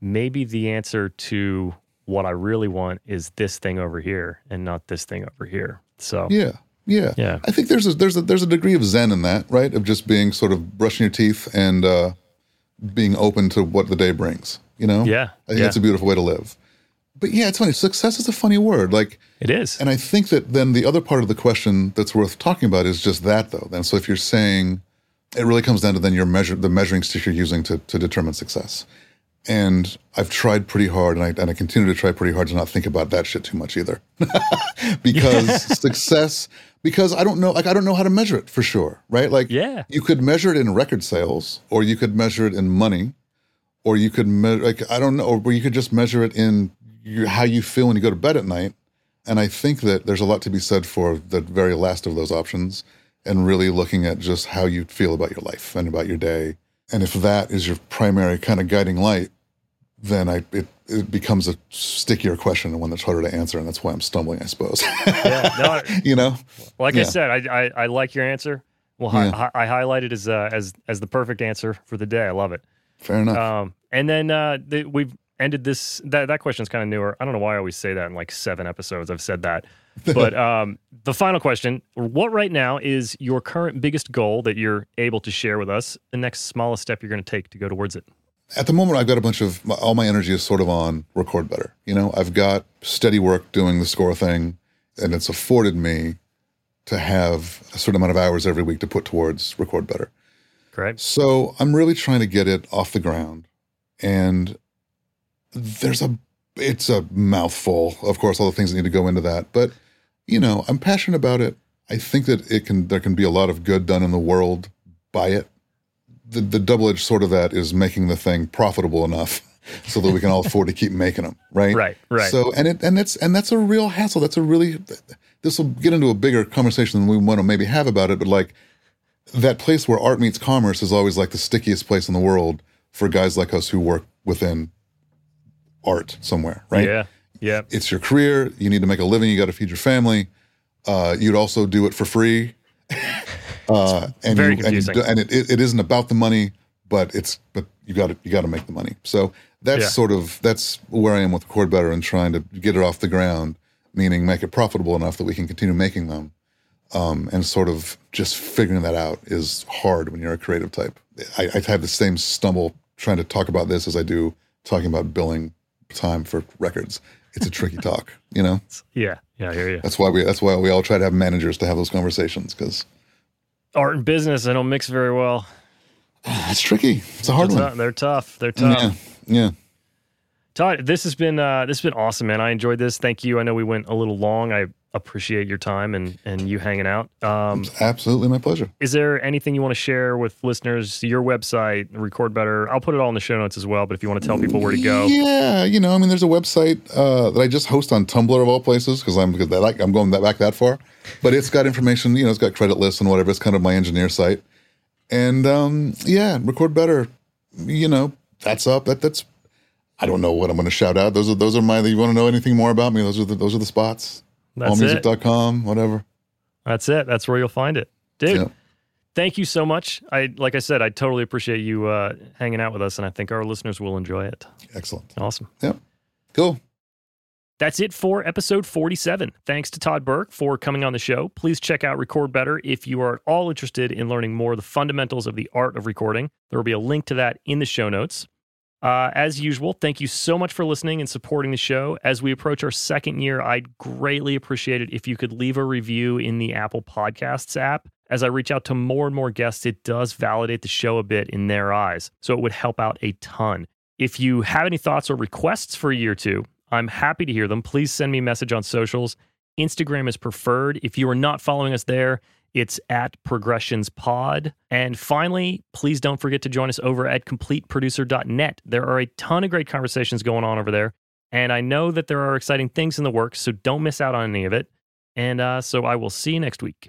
maybe the answer to what I really want is this thing over here and not this thing over here. So yeah, yeah, yeah. I think there's a, there's a there's a degree of zen in that, right? Of just being sort of brushing your teeth and uh, being open to what the day brings. You know, yeah. I think yeah. it's a beautiful way to live but yeah, it's funny. Success is a funny word. Like it is. And I think that then the other part of the question that's worth talking about is just that though. Then so if you're saying it really comes down to then your measure the measuring stick you're using to to determine success. And I've tried pretty hard and I and I continue to try pretty hard to not think about that shit too much either. because success because I don't know like I don't know how to measure it for sure, right? Like yeah. you could measure it in record sales or you could measure it in money or you could measure like I don't know or you could just measure it in you, how you feel when you go to bed at night. And I think that there's a lot to be said for the very last of those options and really looking at just how you feel about your life and about your day. And if that is your primary kind of guiding light, then I, it, it becomes a stickier question and one that's harder to answer. And that's why I'm stumbling, I suppose. yeah, no, you know, like yeah. I said, I, I, I, like your answer. Well, yeah. I, I highlighted as, uh, as, as the perfect answer for the day. I love it. Fair enough. Um, and then uh, the, we've ended this that that question's kind of newer. I don't know why I always say that in like seven episodes. I've said that. But um, the final question: What right now is your current biggest goal that you're able to share with us? The next smallest step you're going to take to go towards it. At the moment, I've got a bunch of all my energy is sort of on record better. You know, I've got steady work doing the score thing, and it's afforded me to have a certain amount of hours every week to put towards record better. Correct. So I'm really trying to get it off the ground, and there's a it's a mouthful. Of course, all the things that need to go into that, but you know, I'm passionate about it. I think that it can there can be a lot of good done in the world by it. The the double edged sword of that is making the thing profitable enough so that we can all afford to keep making them, right? Right, right. So and it and it's and that's a real hassle. That's a really this will get into a bigger conversation than we want to maybe have about it, but like that place where art meets commerce is always like the stickiest place in the world for guys like us who work within art somewhere, right? Yeah. Yeah. It's your career. You need to make a living. You got to feed your family. Uh, you'd also do it for free. Uh, and very you, confusing. And, you, and it, it, it isn't about the money, but it's but you got to you got to make the money. So that's Yeah. sort of that's where I am with Record Better and trying to get it off the ground, meaning make it profitable enough that we can continue making them. Um, and sort of just figuring that out is hard when you're a creative type. I, I have the same stumble trying to talk about this as I do talking about billing time for records. It's a tricky talk, you know. Yeah, yeah, I hear you. That's why we that's why we all try to have managers to have those conversations because Art and business, I don't mix very well. it's tricky. It's a hard They're, one. they're tough. They're tough. Yeah, yeah. Todd, this has been uh, this has been awesome, man. I enjoyed this. Thank you. I know we went a little long. I appreciate your time and and you hanging out. Um, It's absolutely my pleasure. is there anything you want to share with listeners? Your website, Record Better. I'll put it all in the show notes as well. But if you want to tell people where to go, Yeah, you know, I mean, there's a website uh, that I just host on Tumblr of all places because I'm because I like I'm going that back that far, but it's got information. You know, it's got credit lists and whatever. It's kind of my engineer site, and um, yeah, record better. You know, that's up. That that's. I don't know what I'm going to shout out. Those are those are my. You want to know anything more about me? Those are the those are the spots. That's. Allmusic.com, whatever. that's it. That's where you'll find it, dude. Yeah. Thank you so much. I like I said, I totally appreciate you uh, hanging out with us, and I think our listeners will enjoy it. Excellent. Awesome. Yep. Cool. That's it for episode 47. Thanks to Todd Burke for coming on the show. Please check out Record Better if you are at all interested in learning more of the fundamentals of the art of recording. There will be a link to that in the show notes. Uh, as usual, thank you so much for listening and supporting the show. As we approach our second year, I'd greatly appreciate it if you could leave a review in the Apple Podcasts app. As I reach out to more and more guests, it does validate the show a bit in their eyes. So it would help out a ton. If you have any thoughts or requests for a year two, I'm happy to hear them. Please send me a message on socials. Instagram is preferred. If you are not following us there, it's at Progressions Pod. And finally, please don't forget to join us over at CompleteProducer.net. There are a ton of great conversations going on over there. And I know that there are exciting things in the works, so don't miss out on any of it. And uh, so I will see you next week.